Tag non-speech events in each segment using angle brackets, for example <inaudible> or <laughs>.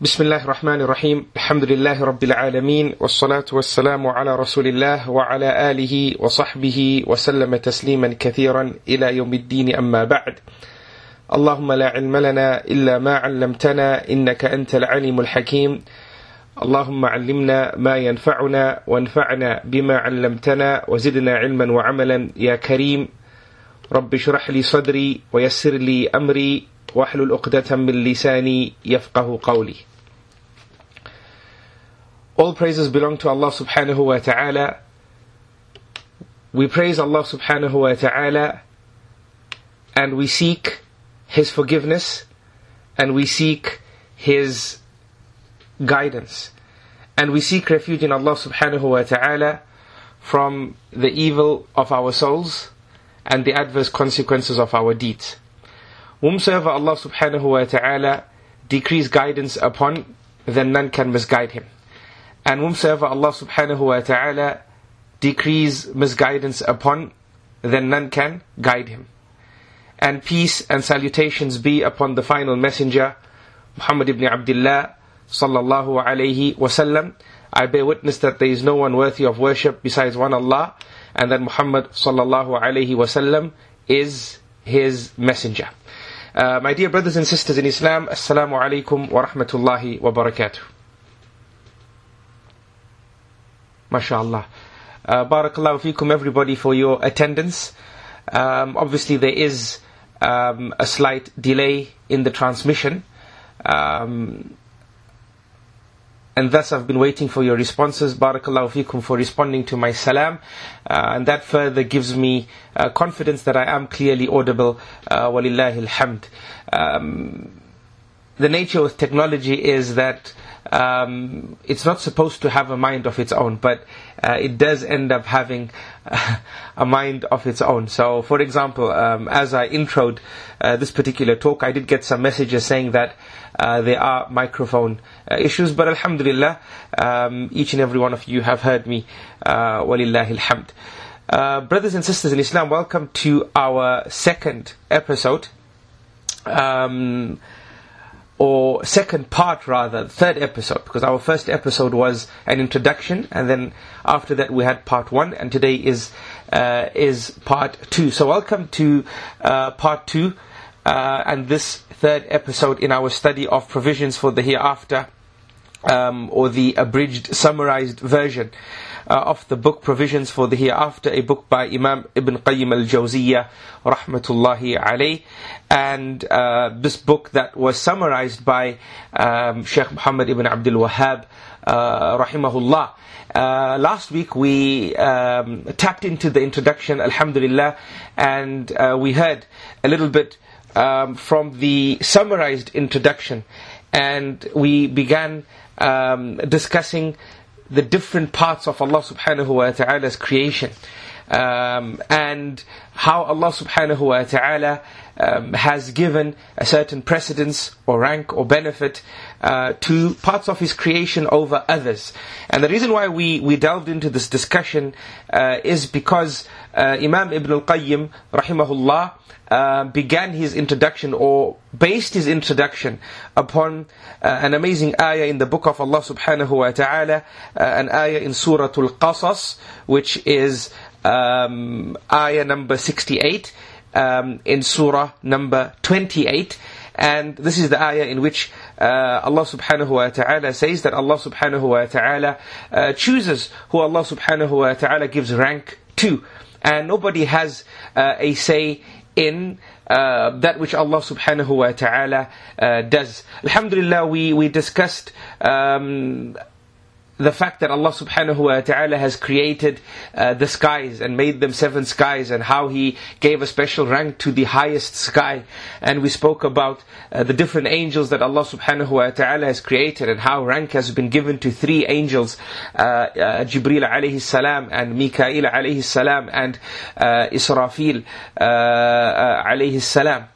بسم الله الرحمن الرحيم الحمد لله رب العالمين والصلاة والسلام على رسول الله وعلى آله وصحبه وسلم تسليما كثيرا إلى يوم الدين أما بعد اللهم لا علم لنا إلا ما علمتنا إنك أنت العليم الحكيم اللهم علمنا ما ينفعنا وانفعنا بما علمتنا وزدنا علما وعملا يا كريم رب اشرح لي صدري ويسر لي أمري واحلل عقدة من لساني يفقه قولي All praises belong to Allah subhanahu wa ta'ala. We praise Allah subhanahu wa ta'ala and we seek His forgiveness and we seek His guidance. And we seek refuge in Allah subhanahu wa ta'ala from the evil of our souls and the adverse consequences of our deeds. Whomsoever Allah subhanahu wa ta'ala decrees guidance upon, then none can misguide him. And whomsoever Allah subhanahu wa ta'ala decrees misguidance upon, then none can guide him. And peace and salutations be upon the final messenger, Muhammad ibn Abdullah sallallahu alayhi wasallam. I bear witness that there is no one worthy of worship besides one Allah, and that Muhammad sallallahu alayhi wasallam is his messenger. Uh, my dear brothers and sisters in Islam, Assalamu alaikum wa rahmatullahi wa barakatuh. MashaAllah. Uh, barakallahu fikum everybody for your attendance. Um, obviously there is um, a slight delay in the transmission. Um, and thus I've been waiting for your responses. Barakallahu fikum for responding to my salam. Uh, and that further gives me uh, confidence that I am clearly audible. Uh, alhamd. Um, the nature of technology is that um, it's not supposed to have a mind of its own, but uh, it does end up having <laughs> a mind of its own. So, for example, um, as I introed uh, this particular talk, I did get some messages saying that uh, there are microphone uh, issues, but Alhamdulillah, um, each and every one of you have heard me. Uh, walillahi alhamd. Uh, brothers and sisters in Islam, welcome to our second episode. Um, or second part rather, third episode, because our first episode was an introduction, and then after that we had part one, and today is uh, is part two. So welcome to uh, part two, uh, and this third episode in our study of provisions for the hereafter, um, or the abridged, summarized version. Uh, of the book Provisions for the Hereafter, a book by Imam Ibn Qayyim al-Jawziyah, rahmatullahi alayh. And uh, this book that was summarized by um, Sheikh Muhammad ibn Abdul Wahhab, uh, rahimahullah. Uh, last week we um, tapped into the introduction, alhamdulillah, and uh, we heard a little bit um, from the summarized introduction. And we began um, discussing the different parts of Allah subhanahu wa ta'ala's creation. Um, and how Allah subhanahu wa ta'ala um, has given a certain precedence or rank or benefit uh, to parts of His creation over others. And the reason why we, we delved into this discussion uh, is because uh, Imam Ibn al-Qayyim, rahimahullah, uh, began his introduction or based his introduction upon uh, an amazing ayah in the book of Allah subhanahu wa ta'ala, an ayah in Surah Al-Qasas, which is um, ayah number 68, um, in Surah number 28. And this is the ayah in which uh, Allah subhanahu wa ta'ala says that Allah subhanahu wa ta'ala uh, chooses who Allah subhanahu wa ta'ala gives rank to. And nobody has uh, a say in uh, that which Allah subhanahu wa ta'ala uh, does. Alhamdulillah, we, we discussed um, the fact that Allah subhanahu wa ta'ala has created uh, the skies and made them seven skies and how He gave a special rank to the highest sky. And we spoke about uh, the different angels that Allah subhanahu wa ta'ala has created and how rank has been given to three angels, uh, uh Jibreel alayhi salam and Mikael alayhi salam and uh, Israfil uh, alayhi salam.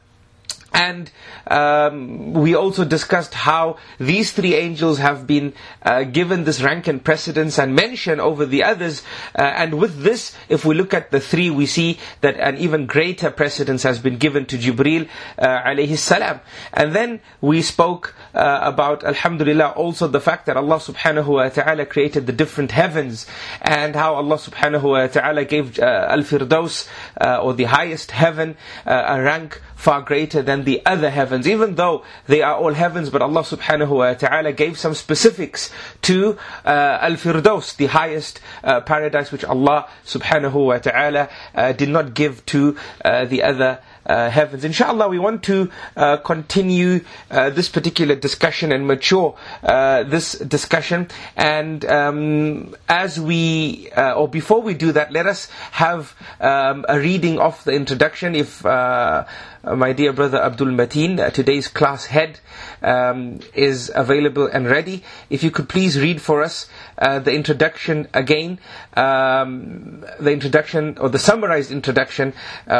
And um, we also discussed how these three angels have been uh, given this rank and precedence and mention over the others. Uh, and with this, if we look at the three, we see that an even greater precedence has been given to Jibril uh, alayhi salam. And then we spoke uh, about, Alhamdulillah, also the fact that Allah subhanahu wa ta'ala created the different heavens and how Allah subhanahu wa ta'ala gave uh, Al-Firdaus, uh, or the highest heaven, a rank far greater than the other heavens, even though they are all heavens, but Allah subhanahu wa ta'ala gave some specifics to uh, Al-Firdaus, the highest uh, paradise which Allah subhanahu wa ta'ala uh, did not give to uh, the other uh, heavens. Inshallah, we want to uh, continue uh, this particular discussion and mature uh, this discussion. And um, as we, uh, or before we do that, let us have um, a reading of the introduction. If uh, my dear brother Abdul Mateen, today's class head, um, is available and ready, if you could please read for us the introduction again, um, the introduction or the summarized introduction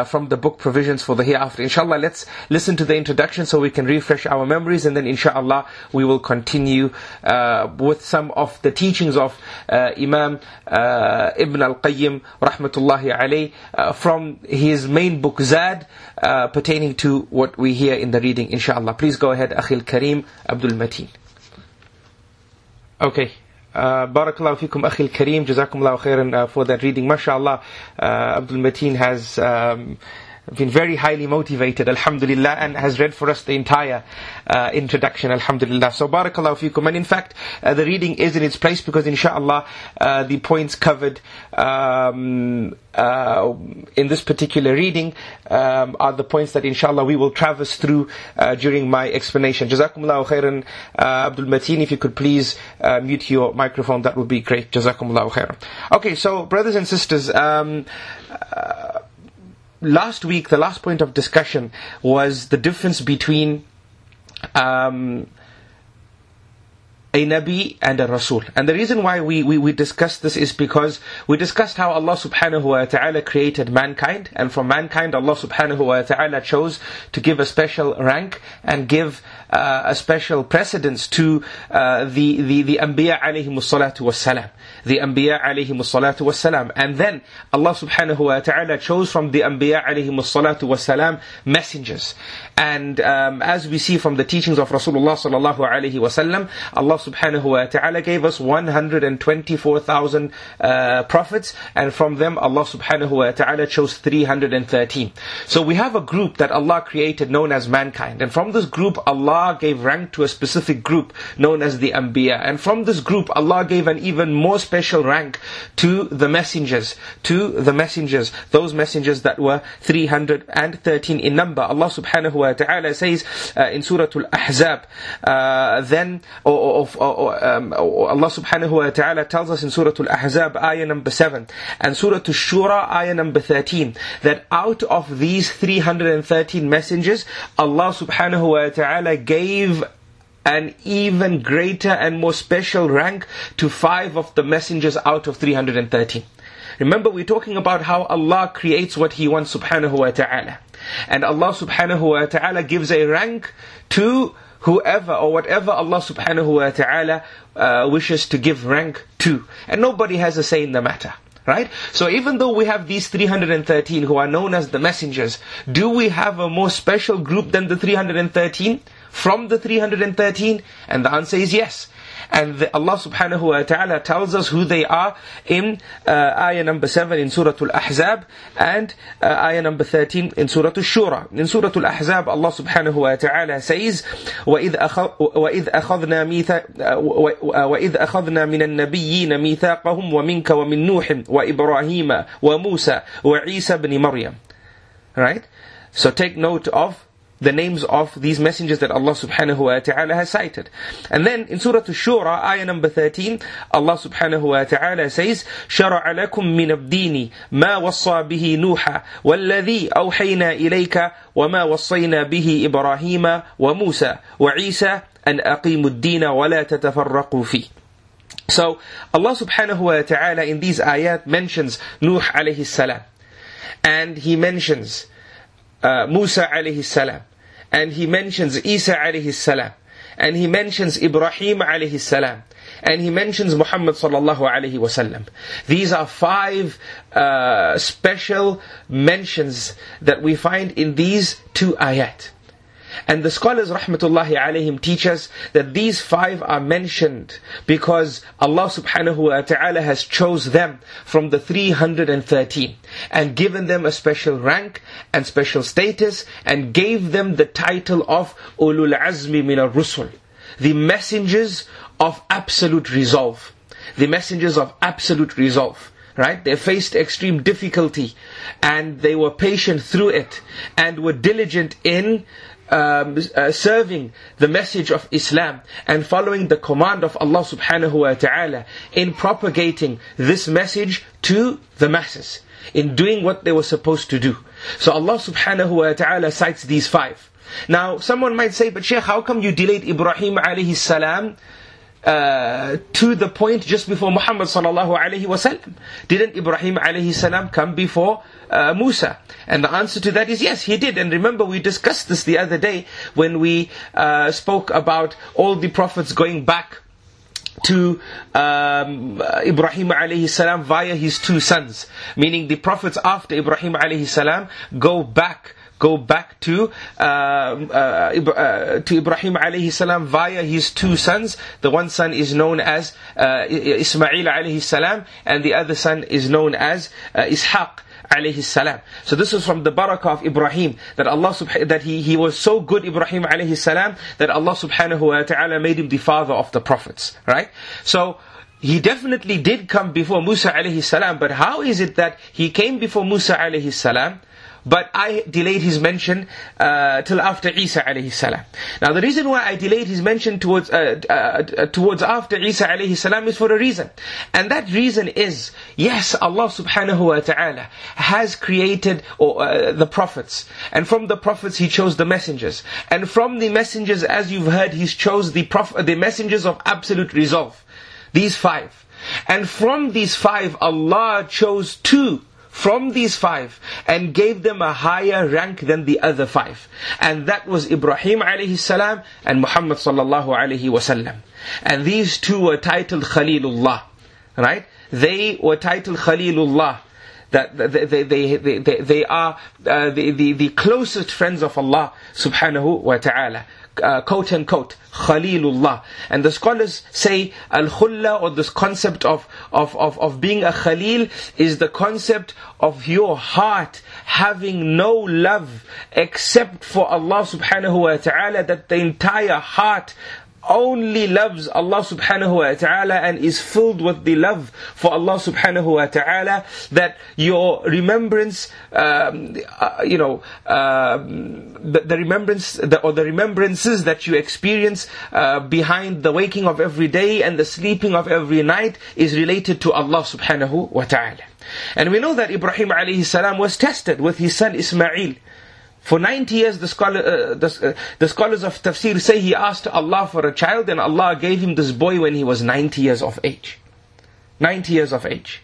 from the book Provisions for for the hereafter. Inshallah, let's listen to the introduction so we can refresh our memories and then inshallah we will continue uh, with some of the teachings of uh, Imam uh, Ibn al-Qayyim rahmatullahi alayh uh, from his main book Zad uh, pertaining to what we hear in the reading inshallah. Please go ahead Akhil Kareem Abdul Mateen. Okay. Uh, Barakallahu fikum akhil kareem, jazakumullahu khairan uh, for that reading. MashaAllah, uh, Abdul Mateen has um, been very highly motivated, alhamdulillah, and has read for us the entire uh, introduction, alhamdulillah. So, barakallahu fikum. And in fact, uh, the reading is in its place because, inshallah, uh, the points covered um, uh, in this particular reading um, are the points that, inshallah, we will traverse through uh, during my explanation. Jazakumullahu khairan, uh, Abdul Mateen, if you could please mute your microphone, that would be great. Jazakumullahu khairan. Okay, so, brothers and sisters, um, last week, the last point of discussion was the difference between um, a Nabi and a Rasul. And the reason why we, we, we discussed this is because we discussed how Allah subhanahu wa ta'ala created mankind, and from mankind Allah subhanahu wa ta'ala chose to give a special rank and give uh, a special precedence to uh, the, the, the Anbiya alayhi salatu wassalam. The Anbiya alayhi salatu wassalam. And then Allah subhanahu wa ta'ala chose from the Anbiya alayhi salatu wassalam messengers. And um, as we see from the teachings of Rasulullah sallallahu alayhi wasallam, Allah subhanahu wa ta'ala gave us 124,000 uh, prophets, and from them Allah subhanahu wa ta'ala chose 313. So we have a group that Allah created known as mankind, and from this group Allah gave rank to a specific group known as the Anbiya, and from this group Allah gave an even more special rank to the messengers, to the messengers, those messengers that were 313 in number. Allah subhanahu wa ta'ala says uh, in Surah Al-Ahzab, uh, then, or, or, or, um, Allah subhanahu wa ta'ala tells us in Surah Al-Ahzab, ayah number 7, and Surah Al-Shura, ayah number 13, that out of these 313 messengers, Allah subhanahu wa ta'ala gave an even greater and more special rank to five of the messengers out of 313. Remember, we're talking about how Allah creates what He wants subhanahu wa ta'ala. And Allah subhanahu wa ta'ala gives a rank to whoever or whatever Allah subhanahu wa ta'ala uh, wishes to give rank to. And nobody has a say in the matter. Right? So even though we have these 313 who are known as the messengers, do we have a more special group than the 313? From the 313? And the answer is yes. And the, Allah subhanahu wa ta'ala tells us who they are in uh, ayah number 7 in Surah Al-Ahzab and uh, ayah number 13 in Surah Al-Shura. In Surah Al-Ahzab, Allah subhanahu wa ta'ala says, وَإِذْ, وإذ أخذنا ميثاق وإذ أخذنا من النبيين ميثاقهم ومنك ومن نوح وإبراهيم وموسى وعيسى بن مريم. Right? So take note of the names of these messengers that Allah subhanahu wa ta'ala has cited. And then in Surah Ash-Shura, ayah number 13, Allah subhanahu wa ta'ala says, شَرَعَ لَكُم مِّنَ الدِّينِ مَا وَصَّى بِهِ نُوحًا وَالَّذِي أَوْحَيْنَا إِلَيْكَ وَمَا وَصَّيْنَا بِهِ إِبْرَاهِيمَ وَمُوسَى وَعِيسَى أَنْ أَقِيمُوا الدِّينَ وَلَا تَتَفَرَّقُوا فِيهِ So Allah subhanahu wa ta'ala in these ayat mentions Nuh alayhi salam. And he mentions uh, Musa alayhi salam and he mentions Isa alayhi salam, and he mentions Ibrahim alayhi salam, and he mentions Muhammad sallallahu alayhi wasallam. These are five uh, special mentions that we find in these two ayat. And the scholars, rahmatullahi alayhim, teach us that these five are mentioned because Allah subhanahu wa ta'ala has chose them from the 313 and given them a special rank and special status and gave them the title of ulul azmi min rusul the messengers of absolute resolve. The messengers of absolute resolve right? They faced extreme difficulty and they were patient through it and were diligent in um, uh, serving the message of Islam and following the command of Allah subhanahu wa ta'ala in propagating this message to the masses, in doing what they were supposed to do. So Allah subhanahu wa ta'ala cites these five. Now, someone might say, but Shaykh, how come you delayed Ibrahim alayhi salam uh, to the point just before Muhammad sallallahu alaihi wasallam. Didn't Ibrahim alayhi salam come before uh, Musa? And the answer to that is yes, he did. And remember, we discussed this the other day when we uh, spoke about all the prophets going back to um, Ibrahim alayhi salam via his two sons, meaning the prophets after Ibrahim alayhi salam go back go back to uh, uh, uh, to Ibrahim alayhi salam via his two sons. The one son is known as uh, Ismail alayhi salam, and the other son is known as uh, Ishaq alayhi salam. So this is from the barakah of Ibrahim that Allah subha- that he, he was so good Ibrahim alayhi salam that Allah subhanahu wa ta'ala made him the father of the prophets. Right? So he definitely did come before Musa alayhi salam, but how is it that he came before Musa alayhi salam? But I delayed his mention uh, till after Isa alayhi salam. Now the reason why I delayed his mention towards uh, uh, uh, towards after Isa alayhi salam is for a reason, and that reason is yes, Allah subhanahu wa taala has created or, uh, the prophets, and from the prophets He chose the messengers, and from the messengers, as you've heard, He chose the prof- the messengers of absolute resolve, these five, and from these five, Allah chose two from these five and gave them a higher rank than the other five. And that was Ibrahim alayhi salam and Muhammad sallallahu alayhi wasallam. And these two were titled Khalilullah. Right? They were titled Khalilullah that they, they, they, they, they are uh, the, the, the closest friends of Allah subhanahu wa ta'ala uh, quote unquote, Khalilullah. And the scholars say Al-Khulla or this concept of, of, of, of being a Khalil is the concept of your heart having no love except for Allah subhanahu wa ta'ala, that the entire heart only loves Allah subhanahu wa ta'ala and is filled with the love for Allah subhanahu wa ta'ala, that your remembrance, um, uh, you know, uh, the, the, remembrance, the, or the remembrances that you experience uh, behind the waking of every day and the sleeping of every night is related to Allah subhanahu wa ta'ala. And we know that Ibrahim alayhi salam was tested with his son Ismail. For 90 years, the, scholar, uh, the, uh, the, scholars of tafsir say he asked Allah for a child, and Allah gave him this boy when he was 90 years of age. 90 years of age.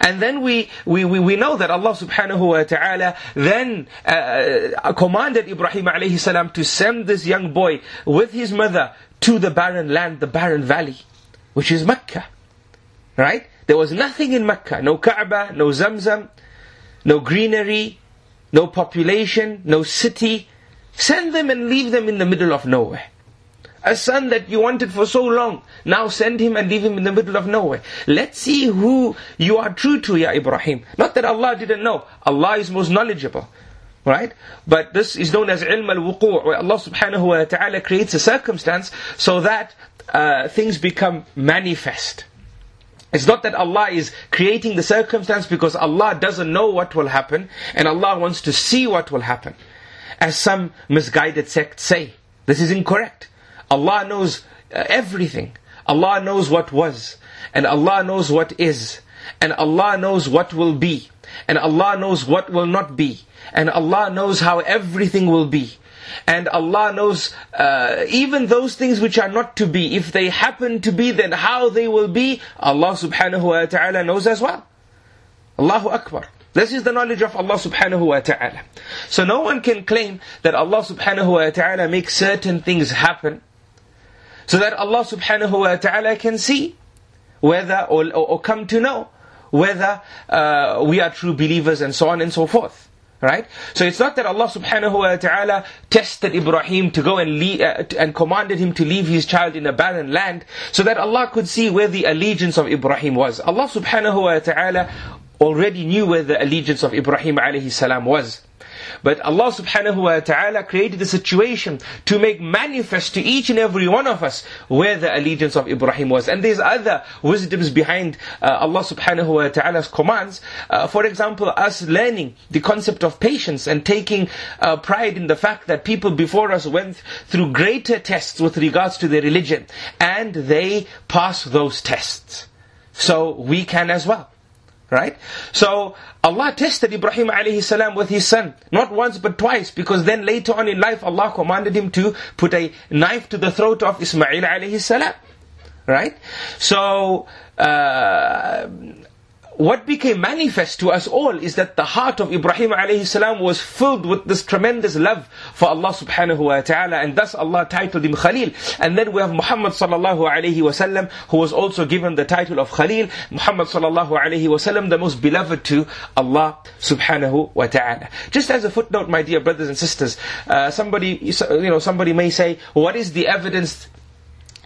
And then we, we, we, we know that Allah subhanahu wa ta'ala then uh, commanded Ibrahim alayhi salam to send this young boy with his mother to the barren land, the barren valley, which is Mecca. Right? There was nothing in Mecca. No Kaaba, no Zamzam, no greenery, no population, no city. Send them and leave them in the middle of nowhere. A son that you wanted for so long, now send him and leave him in the middle of nowhere. Let's see who you are true to, Ya Ibrahim. Not that Allah didn't know. Allah is most knowledgeable. Right? But this is known as ilm al-wuqu' where Allah subhanahu wa ta'ala creates a circumstance so that uh, things become manifest. It's not that Allah is creating the circumstance because Allah doesn't know what will happen and Allah wants to see what will happen. As some misguided sects say. This is incorrect. Allah knows uh, everything. Allah knows what was. And Allah knows what is. And Allah knows what will be. And Allah knows what will not be. And Allah knows how everything will be. And Allah knows uh, even those things which are not to be. If they happen to be, then how they will be, Allah subhanahu wa ta'ala knows as well. Allahu Akbar. This is the knowledge of Allah subhanahu wa ta'ala. So no one can claim that Allah subhanahu wa ta'ala makes certain things happen so that Allah subhanahu wa ta'ala can see whether or, or, or come to know whether uh, we are true believers and so on and so forth. Right? So it's not that Allah subhanahu wa ta'ala tested Ibrahim to go and leave, uh, and commanded him to leave his child in a barren land so that Allah could see where the allegiance of Ibrahim was. Allah subhanahu wa ta'ala already knew where the allegiance of Ibrahim alayhi salam was. But Allah subhanahu wa ta'ala created a situation to make manifest to each and every one of us where the allegiance of Ibrahim was. And there's other wisdoms behind uh, Allah subhanahu wa ta'ala's commands. Uh, for example, us learning the concept of patience and taking uh, pride in the fact that people before us went through greater tests with regards to their religion and they passed those tests. So we can as well. Right? So Allah tested Ibrahim alayhi salam with his son. Not once but twice because then later on in life Allah commanded him to put a knife to the throat of Ismail alayhi salam. Right? So, uh, what became manifest to us all is that the heart of Ibrahim alayhi salam was filled with this tremendous love for Allah subhanahu wa ta'ala and thus Allah titled him Khalil. And then we have Muhammad sallallahu alayhi wasallam who was also given the title of Khalil. Muhammad sallallahu alayhi wasallam the most beloved to Allah subhanahu wa ta'ala. Just as a footnote my dear brothers and sisters, uh, somebody, you know, somebody may say, what is the evidence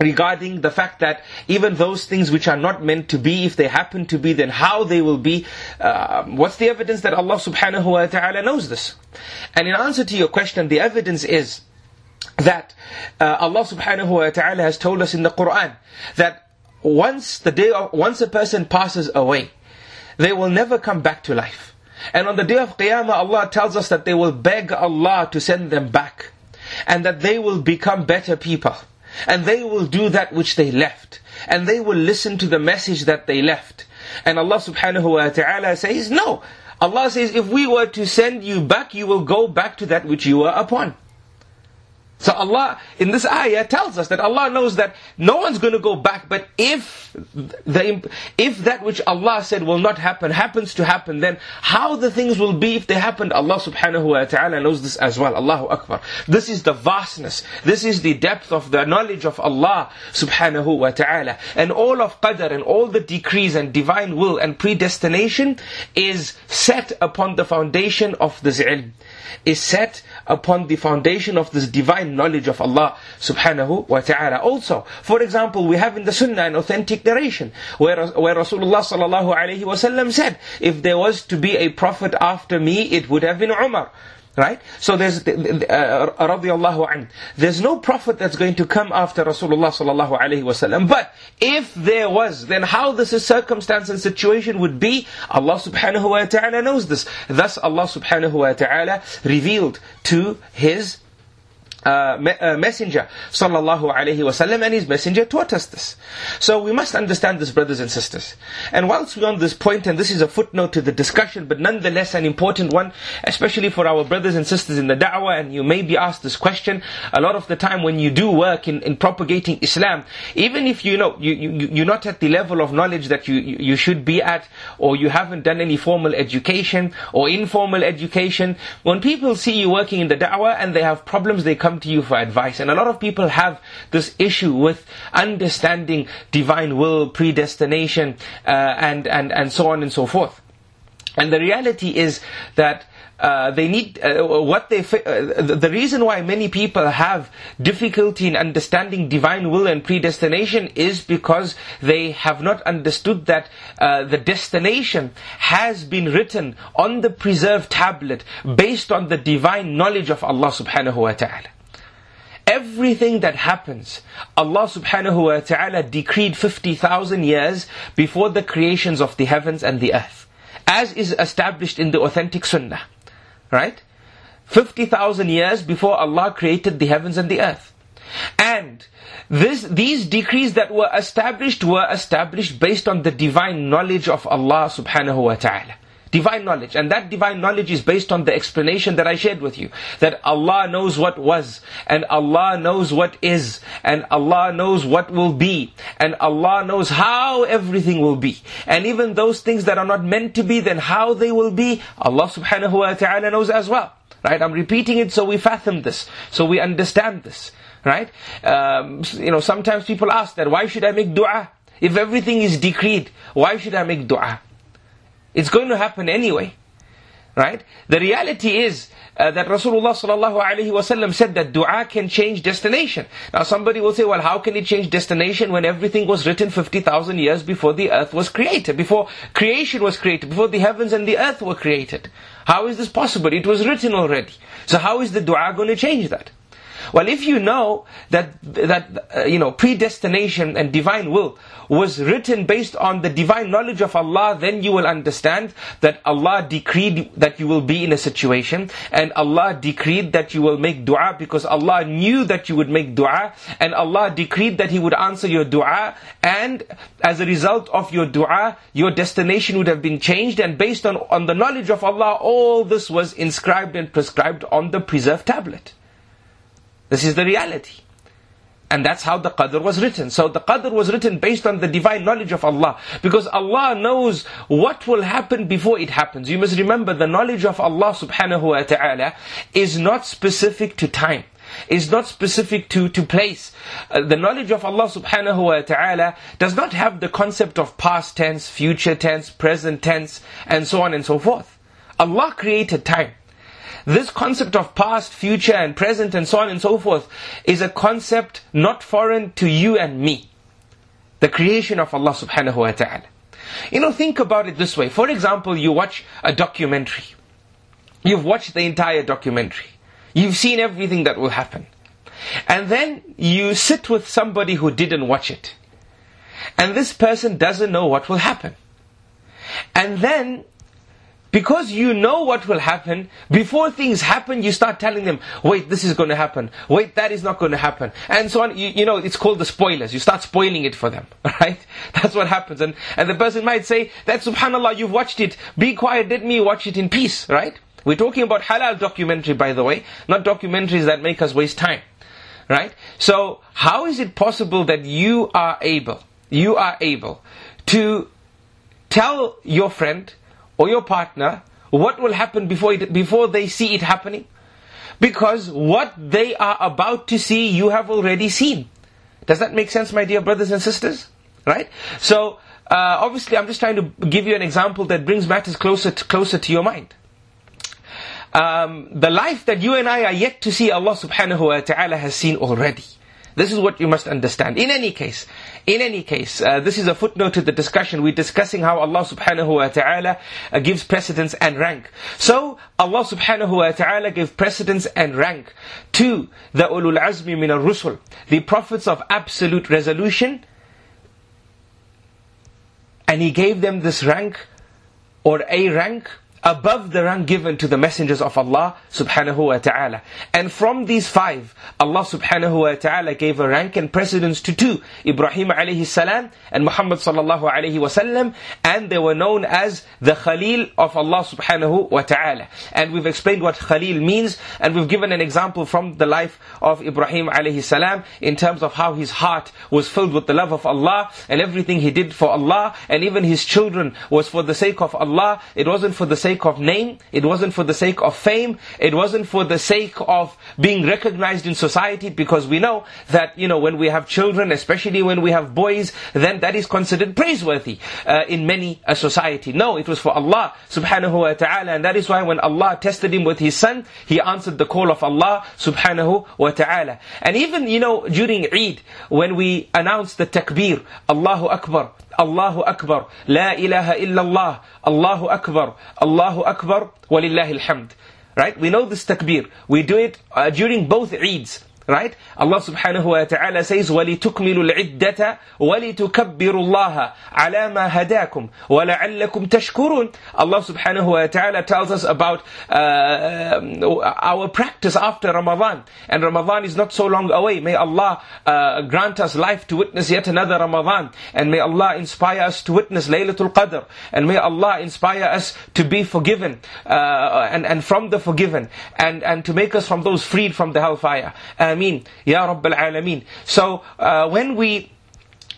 regarding the fact that even those things which are not meant to be, if they happen to be, then how they will be. Uh, what's the evidence that Allah subhanahu wa ta'ala knows this? And in answer to your question, the evidence is that uh, Allah subhanahu wa ta'ala has told us in the Quran that once the day of, once a person passes away, they will never come back to life. And on the day of Qiyamah, Allah tells us that they will beg Allah to send them back. And that they will become better people. And they will do that which they left. And they will listen to the message that they left. And Allah subhanahu wa ta'ala says, no. Allah says, if we were to send you back, you will go back to that which you were upon. So Allah, in this ayah, tells us that Allah knows that no one's going to go back, but if the, if that which Allah said will not happen, happens to happen, then how the things will be if they happened, Allah subhanahu wa ta'ala knows this as well. Allahu Akbar. This is the vastness, this is the depth of the knowledge of Allah subhanahu wa ta'ala. And all of qadr and all the decrees and divine will and predestination is set upon the foundation of this ilm. Is set upon the foundation of this divine knowledge of Allah subhanahu wa ta'ala. Also, for example, we have in the Sunnah an authentic narration where, where Rasulullah sallallahu alayhi wasallam said, if there was to be a prophet after me, it would have been Umar. Right? So there's, uh. There's no prophet that's going to come after Rasulullah sallallahu alaihi wasallam. But if there was, then how this circumstance and situation would be, Allah subhanahu wa ta'ala knows this. Thus Allah subhanahu wa ta'ala revealed to His uh, uh, messenger sallallahu alaihi wasallam and his messenger taught us this. So we must understand this brothers and sisters. And whilst we're on this point and this is a footnote to the discussion but nonetheless an important one especially for our brothers and sisters in the da'wah and you may be asked this question a lot of the time when you do work in, in propagating Islam even if you know you, you, you're not at the level of knowledge that you, you should be at or you haven't done any formal education or informal education when people see you working in the da'wah and they have problems they come come to you for advice. And a lot of people have this issue with understanding divine will, predestination, uh, and, and, and so on and so forth. And the reality is that uh, they need uh, what they uh, the reason why many people have difficulty in understanding divine will and predestination is because they have not understood that uh, the destination has been written on the preserved tablet based on the divine knowledge of Allah subhanahu wa ta'ala everything that happens, Allah subhanahu wa ta'ala decreed 50,000 years before the creations of the heavens and the earth. As is established in the authentic sunnah. Right? 50,000 years before Allah created the heavens and the earth. And this, these decrees that were established were established based on the divine knowledge of Allah subhanahu wa ta'ala. Divine knowledge. And that divine knowledge is based on the explanation that I shared with you. That Allah knows what was, and Allah knows what is, and Allah knows what will be, and Allah knows how everything will be. And even those things that are not meant to be, then how they will be, Allah subhanahu wa ta'ala knows as well. Right? I'm repeating it so we fathom this, so we understand this. Right? Um, you know, sometimes people ask that, why should I make dua? If everything is decreed, why should I make dua? It's going to happen anyway. Right? The reality is uh, that Rasulullah sallallahu alaihi wasallam said that dua can change destination. Now somebody will say, well, how can it change destination when everything was written 50,000 years before the earth was created, before creation was created, before the heavens and the earth were created? How is this possible? It was written already. So how is the dua going to change that? Well, if you know that that uh, you know predestination and divine will was written based on the divine knowledge of Allah, then you will understand that Allah decreed that you will be in a situation, and Allah decreed that you will make dua because Allah knew that you would make dua, and Allah decreed that He would answer your dua, and as a result of your dua, your destination would have been changed, and based on, on the knowledge of Allah, all this was inscribed and prescribed on the preserved tablet. This is the reality. And that's how the Qadr was written. So the Qadr was written based on the divine knowledge of Allah. Because Allah knows what will happen before it happens. You must remember the knowledge of Allah subhanahu wa ta'ala is not specific to time. Is not specific to, to place. Uh, the knowledge of Allah subhanahu wa ta'ala does not have the concept of past tense, future tense, present tense, and so on and so forth. Allah created time. This concept of past, future, and present, and so on and so forth, is a concept not foreign to you and me. The creation of Allah subhanahu wa ta'ala. You know, think about it this way. For example, you watch a documentary. You've watched the entire documentary. You've seen everything that will happen. And then you sit with somebody who didn't watch it. And this person doesn't know what will happen. And then because you know what will happen, before things happen, you start telling them, wait, this is going to happen. Wait, that is not going to happen. And so on. You, you, know, it's called the spoilers. You start spoiling it for them. <laughs> Right? That's what happens. And, and the person might say, that subhanAllah, you've watched it. Be quiet, let me watch it in peace. Right? We're talking about halal documentary, by the way, not documentaries that make us waste time. Right? So, how is it possible that you are able, you are able to tell your friend, or your partner what will happen before, it, before they see it happening? Because what they are about to see, you have already seen. Does that make sense, my dear brothers and sisters? Right? So, uh, obviously, I'm just trying to give you an example that brings matters closer to, closer to your mind. Um, the life that you and I are yet to see, Allah subhanahu wa ta'ala has seen already. This is what you must understand. In any case, in any case, uh, this is a footnote to the discussion. We're discussing how Allah subhanahu wa ta'ala uh, gives precedence and rank. So, Allah subhanahu wa ta'ala gave precedence and rank to the ulul azmi min al-rusul, the prophets of absolute resolution, and He gave them this rank, or a rank, above the rank given to the messengers of Allah subhanahu wa ta'ala. And from these five, Allah subhanahu wa ta'ala gave a rank and precedence to two, Ibrahim alayhi salam and Muhammad sallallahu alayhi wasallam, and they were known as the Khalil of Allah subhanahu wa ta'ala. And we've explained what Khalil means, and we've given an example from the life of Ibrahim alayhi salam in terms of how his heart was filled with the love of Allah, and everything he did for Allah, and even his children was for the sake of Allah, it wasn't for the sake sake of name, it wasn't for the sake of fame, it wasn't for the sake of being recognized in society because we know that, you know, when we have children, especially when we have boys, then that is considered praiseworthy uh, in many a society. No, it was for Allah subhanahu wa ta'ala and that is why when Allah tested him with his son, he answered the call of Allah subhanahu wa ta'ala. And even, you know, during Eid, when we announce the takbir, Allahu Akbar, Allahu Akbar, La ilaha illallah, Allahu Akbar, Allahu Akbar, walillahi alhamd. Right? We know this takbir. We do it uh, during both Eids. Right? Allah subhanahu wa ta'ala says, وَلِتُكْمِلُوا الْعِدَّةَ وَلِتُكَبِّرُوا اللَّهَ عَلَى مَا هَدَاكُمْ وَلَعَلَّكُمْ تَشْكُرُونَ Allah subhanahu wa ta'ala tells us about uh, our practice after Ramadan. And Ramadan is not so long away. May Allah uh, grant us life to witness yet another Ramadan. And may Allah inspire us to witness Laylatul Qadr. And may Allah inspire us to be forgiven uh, and, and from the forgiven. And, and to make us from those freed from the hellfire. Ameen. Ya Rabbil Alameen. So uh, when we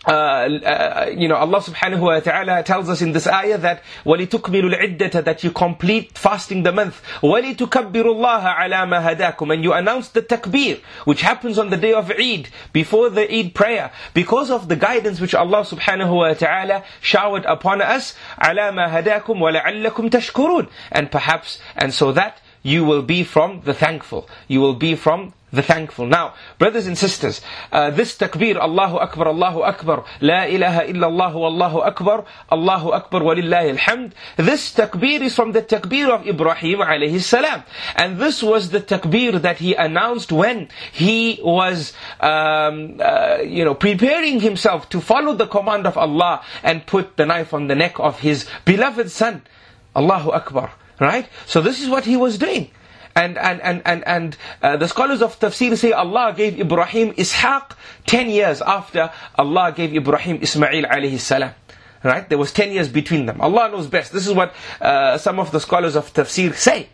uh, uh, you know, Allah subhanahu wa ta'ala tells us in this ayah that وَلِتُكْمِلُوا الْعِدَّةَ that you complete fasting the month وَلِتُكَبِّرُوا اللَّهَ عَلَى مَا هَدَاكُمْ and you announce the takbir which happens on the day of Eid before the Eid prayer because of the guidance which Allah subhanahu wa ta'ala showered upon us عَلَى مَا هَدَاكُمْ وَلَعَلَّكُمْ تَشْكُرُونَ and perhaps and so that you will be from the thankful you will be from the thankful. Now, brothers and sisters, uh, this takbir, Allahu Akbar, Allahu Akbar, La ilaha illallah, Allahu Akbar, Allahu Akbar, walillahi alhamd. This takbir is from the takbir of Ibrahim alayhi salam. And this was the takbir that he announced when he was, um, uh, you know, preparing himself to follow the command of Allah and put the knife on the neck of his beloved son. Allahu Akbar. Right? So this is what he was doing. And, and, and, and, and uh, the scholars of tafsir say Allah gave Ibrahim Ishaq 10 years after Allah gave Ibrahim Ismail alayhi salam. Right? There was 10 years between them. Allah knows best. This is what uh, some of the scholars of tafsir say.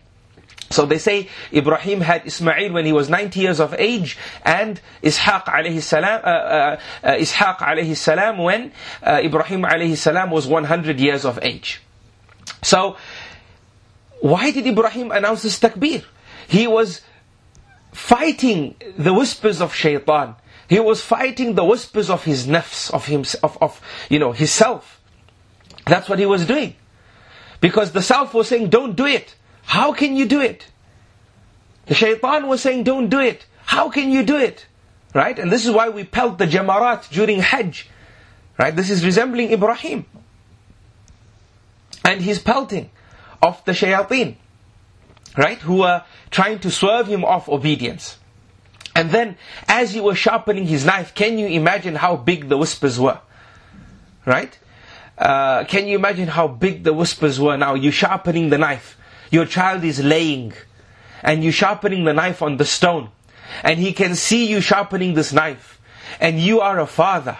So they say Ibrahim had Ismail when he was 90 years of age and Ishaq alayhi salam, uh, uh, uh, Ishaq alayhi salam when uh, Ibrahim alayhi salam was 100 years of age. So why did Ibrahim announce this takbir? He was fighting the whispers of shaitan. He was fighting the whispers of his nafs, of him, of, of, you know, his self. That's what he was doing. Because the self was saying, don't do it. How can you do it? The shaitan was saying, don't do it. How can you do it? Right? And this is why we pelt the jamarat during Hajj. Right? This is resembling Ibrahim. And he's pelting of the shayateen, right, who were trying to swerve him off obedience. And then, as he was sharpening his knife, can you imagine how big the whispers were? Right? Uh, can you imagine how big the whispers were now? You're sharpening the knife. Your child is laying. And you're sharpening the knife on the stone. And he can see you sharpening this knife. And you are a father.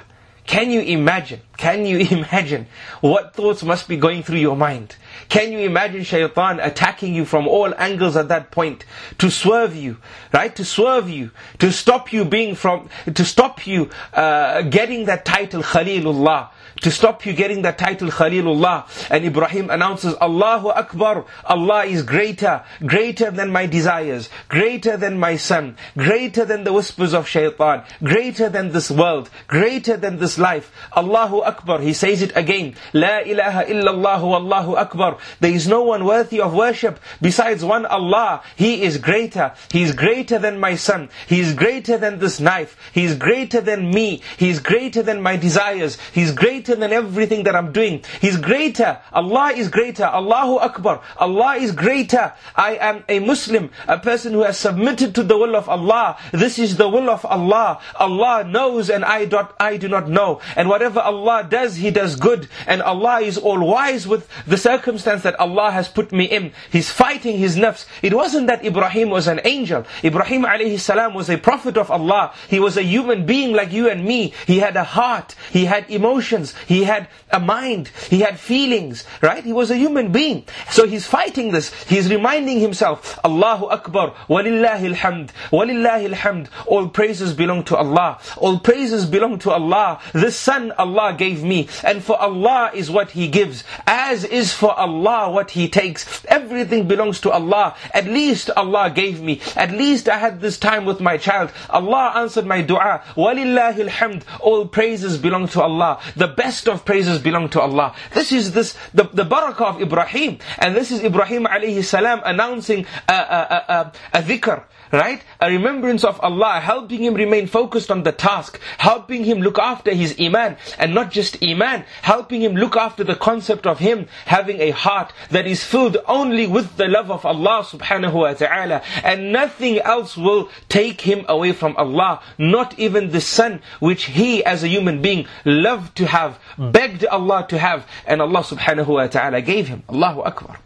Can you imagine? Can you <laughs> imagine what thoughts must be going through your mind? Can you imagine shaitan attacking you from all angles at that point to swerve you, right? To swerve you, to stop you being from, to stop you uh, getting that title Khalilullah, to stop you getting the title Khalilullah. And Ibrahim announces, Allahu Akbar, Allah is greater, greater than my desires, greater than my son, greater than the whispers of shaitan, greater than this world, greater than this life. Allahu Akbar, he says it again, La ilaha illallah Allahu Akbar. There is no one worthy of worship besides one Allah. He is greater. He is greater than my son. He is greater than this knife. He is greater than me. He is greater than my desires. He is greater greater than everything that I'm doing. He's greater. Allah is greater. Allahu Akbar. Allah is greater. I am a Muslim, a person who has submitted to the will of Allah. This is the will of Allah. Allah knows and I, I do not know. And whatever Allah does, He does good. And Allah is all wise with the circumstance that Allah has put me in. He's fighting his nafs. It wasn't that Ibrahim was an angel. Ibrahim alayhi salam was a prophet of Allah. He was a human being like you and me. He had a heart. He had emotions. He had a mind. He had feelings, right? He was a human being. So he's fighting this. He's reminding himself, Allahu Akbar, walillahi alhamd, walillahi alhamd. All praises belong to Allah. All praises belong to Allah. This son Allah gave me. And for Allah is what He gives. As is for Allah what He takes. Everything belongs to Allah. At least Allah gave me. At least I had this time with my child. Allah answered my dua. Walillahi alhamd. All praises belong to Allah. The best best of praises belong to Allah. This is this the, the barakah of Ibrahim. And this is Ibrahim alayhi salam announcing a, a, a, a a dhikr, right? A remembrance of Allah, helping him remain focused on the task, helping him look after his iman, and not just iman, helping him look after the concept of him having a heart that is filled only with the love of Allah subhanahu wa ta'ala, and nothing else will take him away from Allah, not even the son which he as a human being loved to have, hmm. begged Allah to have, and Allah subhanahu wa ta'ala gave him. Allahu Akbar.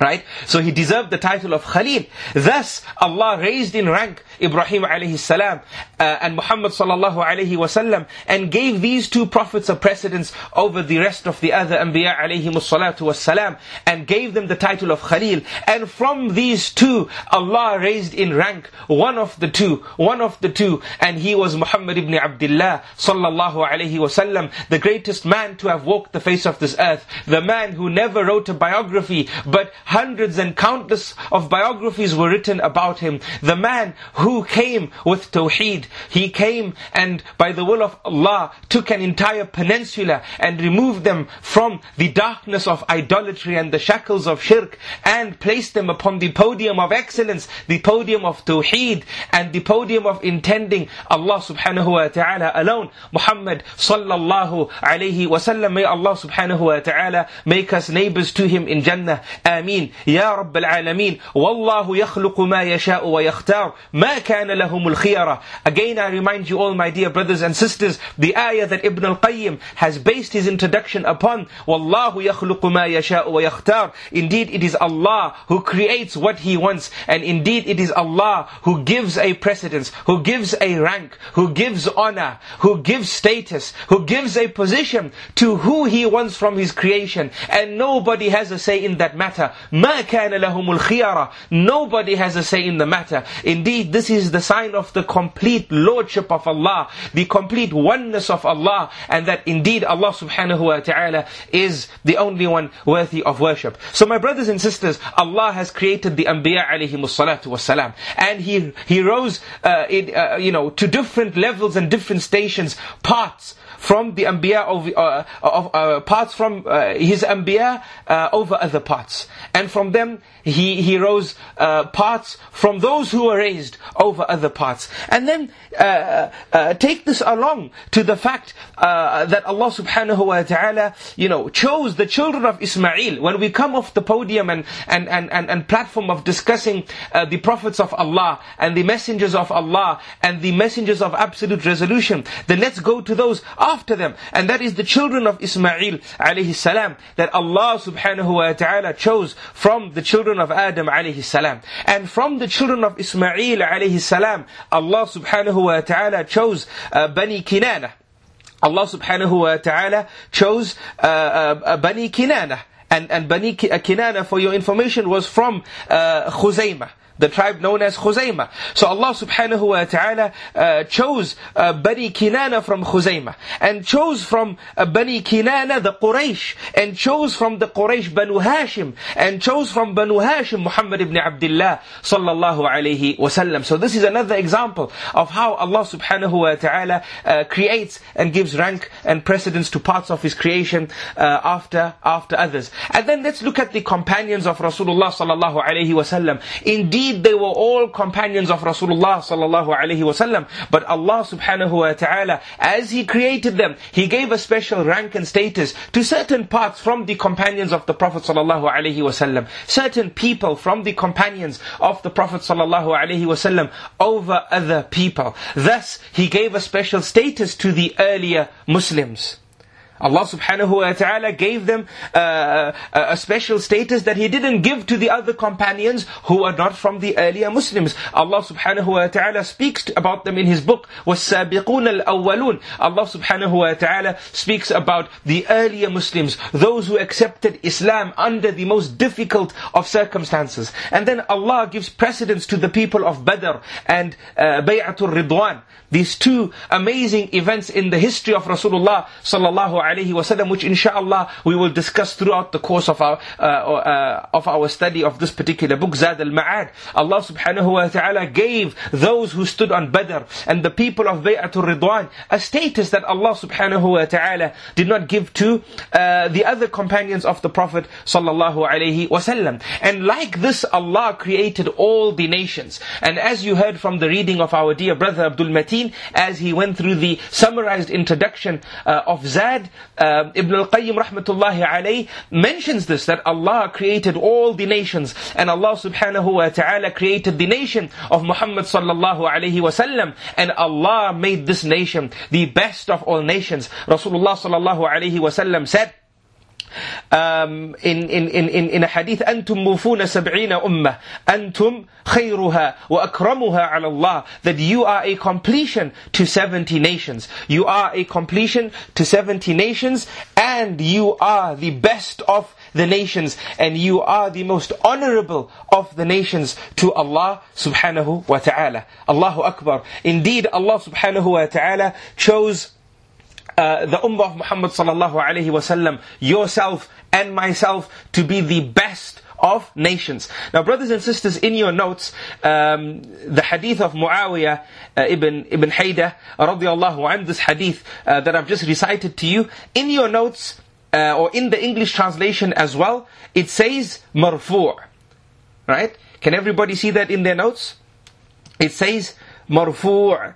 Right? So he deserved the title of Khalil. Thus, Allah raised in rank Ibrahim alayhi salam uh, and Muhammad sallallahu alayhi wasallam and gave these two prophets a precedence over the rest of the other Anbiya alayhi salatu wasalam and gave them the title of Khalil. And from these two, Allah raised in rank one of the two, one of the two, and he was Muhammad ibn Abdullah sallallahu alayhi wasallam, the greatest man to have walked the face of this earth, the man who never wrote a biography, but hundreds and countless of biographies were written about him. The man who came with Tawheed. He came and by the will of Allah took an entire peninsula and removed them from the darkness of idolatry and the shackles of shirk and placed them upon the podium of excellence, the podium of tawheed and the podium of intending Allah subhanahu wa ta'ala alone. Muhammad sallallahu alayhi wa sallam. May Allah subhanahu wa ta'ala make us neighbors to him in Jannah. Ameen. Ya Rabbal Alameen. Wallahu yakhluqu ma yasha'u wa yakhtar. Ma kana lahumul khiyara. Again I remind you all my dear brothers and sisters the ayah that Ibn al-Qayyim has based his introduction upon والله يخلق ما يشاء ويختار Indeed it is Allah who creates what He wants and indeed it is Allah who gives a precedence, who gives a rank, who gives honor, who gives status, who gives a position to who He wants from His creation and nobody has a say in that matter. مَا كَانَ لَهُمُ الْخِيَرَةِ Nobody has a say in the matter. Indeed, this is the sign of the complete lordship of Allah, the complete oneness of Allah, and that indeed Allah subhanahu wa ta'ala is the only one worthy of worship. So my brothers and sisters, Allah has created the Anbiya alayhi salatu wasalam, and He, he rose, uh, in, uh, you know, to different levels and different stations, parts, from the Anbiya of, uh, of uh, parts from uh, his Anbiya uh, over other parts. And from them, he, he rose uh, parts from those who were raised over other parts. And then Uh, uh, take this along to the fact uh, that Allah subhanahu wa ta'ala, you know, chose the children of Ismail. When we come off the podium and, and, and, and, and platform of discussing uh, the prophets of Allah and the messengers of Allah and the messengers of absolute resolution, then let's go to those after them. And that is the children of Ismail alayhi salam that Allah subhanahu wa ta'ala chose from the children of Adam alayhi salam. And from the children of Ismail alayhi salam, Allah subhanahu wa ta'ala chose uh, Bani Kinana. Allah subhanahu wa ta'ala chose uh, uh, Bani Kinana. And, and Bani Kinana, for your information, was from uh, Khuzaymah the tribe known as Khuzaymah. So Allah subhanahu wa ta'ala uh, chose uh, Bani Kinana from Khuzaymah, and chose from uh, Bani Kinana the Quraysh, and chose from the Quraysh Banu Hashim, and chose from Banu Hashim Muhammad ibn Abdullah sallallahu alayhi wasallam. So this is another example of how Allah subhanahu wa ta'ala uh, creates and gives rank and precedence to parts of His creation uh, after after others. And then let's look at the companions of Rasulullah sallallahu alayhi wasallam. Indeed, Indeed, they were all companions of Rasulullah sallallahu alaihi wasallam. But Allah subhanahu wa ta'ala, as He created them, He gave a special rank and status to certain parts from the companions of the Prophet sallallahu alaihi wasallam. Certain people from the companions of the Prophet sallallahu alaihi wasallam over other people. Thus, He gave a special status to the earlier Muslims. Allah subhanahu wa ta'ala gave them uh, a special status that He didn't give to the other companions who are not from the earlier Muslims. Allah subhanahu wa ta'ala speaks about them in His book, وَالسَّابِقُونَ الْأَوَّلُونَ Allah subhanahu wa ta'ala speaks about the earlier Muslims, those who accepted Islam under the most difficult of circumstances. And then Allah gives precedence to the people of Badr and uh, Bay'atul Ridwan. These two amazing events in the history of Rasulullah sallallahu alayhi wasallam, which inshallah we will discuss throughout the course of our uh, uh, of our study of this particular book, Zad al-Ma'ad. Allah subhanahu wa ta'ala gave those who stood on Badr and the people of Bay'atul Ridwan a status that Allah subhanahu wa ta'ala did not give to uh, the other companions of the Prophet sallallahu alaihi wasallam. And like this, Allah created all the nations. And as you heard from the reading of our dear brother Abdul Mateen, as he went through the summarized introduction uh, of Zad, uh, Ibn al-Qayyim rahmatullahi alayh mentions this, that Allah created all the nations, and Allah subhanahu wa ta'ala created the nation of Muhammad sallallahu alayhi wasallam, and Allah made this nation the best of all nations. Rasulullah sallallahu alayhi wasallam said, um, in, in, in, in a hadith أنتم موفون سبعين أمة أنتم خيرها وأكرمها على الله that you are a completion to 70 nations you are a completion to 70 nations and you are the best of the nations and you are the most honorable of the nations to Allah subhanahu wa ta'ala Allahu Akbar indeed Allah subhanahu wa ta'ala chose uh, the Ummah of Muhammad sallallahu alayhi wasallam, yourself and myself to be the best of nations. Now, brothers and sisters, in your notes, um, the hadith of Muawiyah uh, ibn ibn Haydah radiallahu an, this hadith uh, that I've just recited to you, in your notes uh, or in the English translation as well, it says marfu'. Right? Can everybody see that in their notes? It says marfu'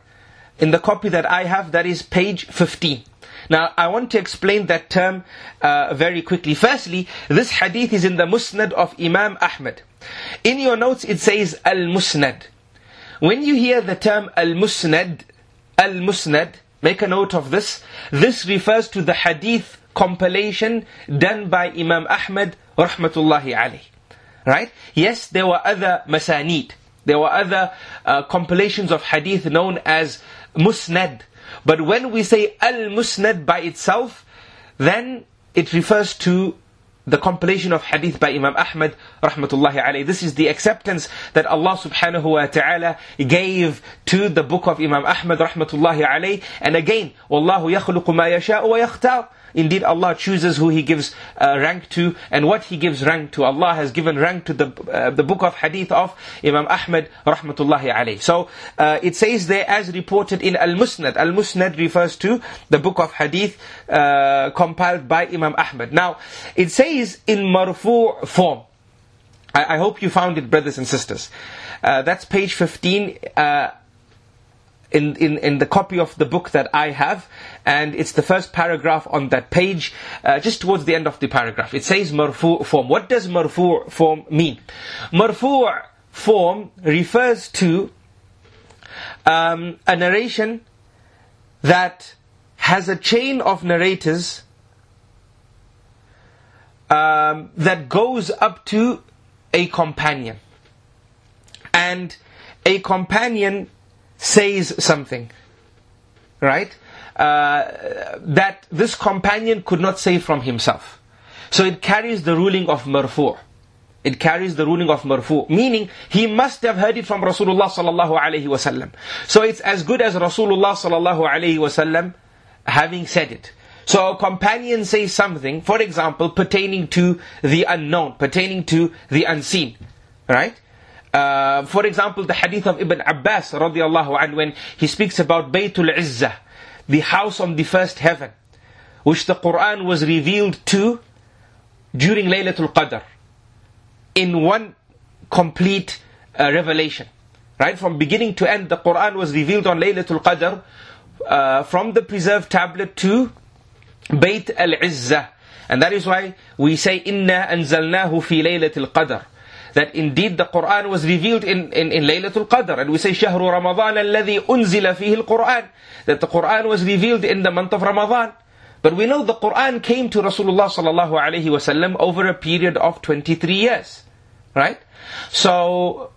in the copy that I have, that is page 15. Now, I want to explain that term uh, very quickly. Firstly, this hadith is in the Musnad of Imam Ahmad. In your notes, it says Al-Musnad. When you hear the term Al-Musnad, Al-Musnad, make a note of this. This refers to the hadith compilation done by Imam Ahmad, rahmatullahi alayh. Right? Yes, there were other masanid. There were other uh, compilations of hadith known as musnad. But when we say al-musnad by itself, then it refers to the compilation of hadith by Imam Ahmad rahmatullahi alayhi. This is the acceptance that Allah subhanahu wa ta'ala gave to the book of Imam Ahmad rahmatullahi alayhi. And again, وَاللَّهُ يَخْلُقُ مَا يَشَاءُ وَيَخْتَارُ Indeed, Allah chooses who He gives uh, rank to and what He gives rank to. Allah has given rank to the uh, the book of Hadith of Imam Ahmad rahmatullahi alayhi. So uh, it says there as reported in Al Musnad. Al Musnad refers to the book of Hadith uh, compiled by Imam Ahmad. Now it says in marfu form. I, I, hope you found it, brothers and sisters. Uh, that's page fifteen uh, in, in, in the copy of the book that I have, and it's the first paragraph on that page, uh, just towards the end of the paragraph. It says marfu' form. What does marfu' form mean? Marfu' form refers to um, a narration that has a chain of narrators um, that goes up to a companion. And a companion says something, right? Uh, that this companion could not say from himself. So it carries the ruling of marfu'. It carries the ruling of marfu', meaning he must have heard it from Rasulullah sallallahu alaihi wasallam. So it's as good as Rasulullah sallallahu alaihi wasallam having said it. So a companion says something, for example, pertaining to the unknown, pertaining to the unseen, right? Uh, for example, the hadith of Ibn Abbas radiallahu anhu, when he speaks about Baytul Izzah, the house on the first heaven, which the Quran was revealed to during Laylatul Qadr, in one complete uh, revelation. Right from beginning to end, the Quran was revealed on Laylatul Qadr, uh, from the preserved tablet to Bayt al Izzah. And that is why we say, Inna anzalnahu fi Laylatul Qadr that indeed the Quran was revealed in, in, in Laylatul Qadr. And we say, شهر رمضان الذي أنزل فيه القرآن. That the Quran was revealed in the month of Ramadan. But we know the Quran came to Rasulullah sallallahu alaihi wasallam over a period of 23 years. Right? So,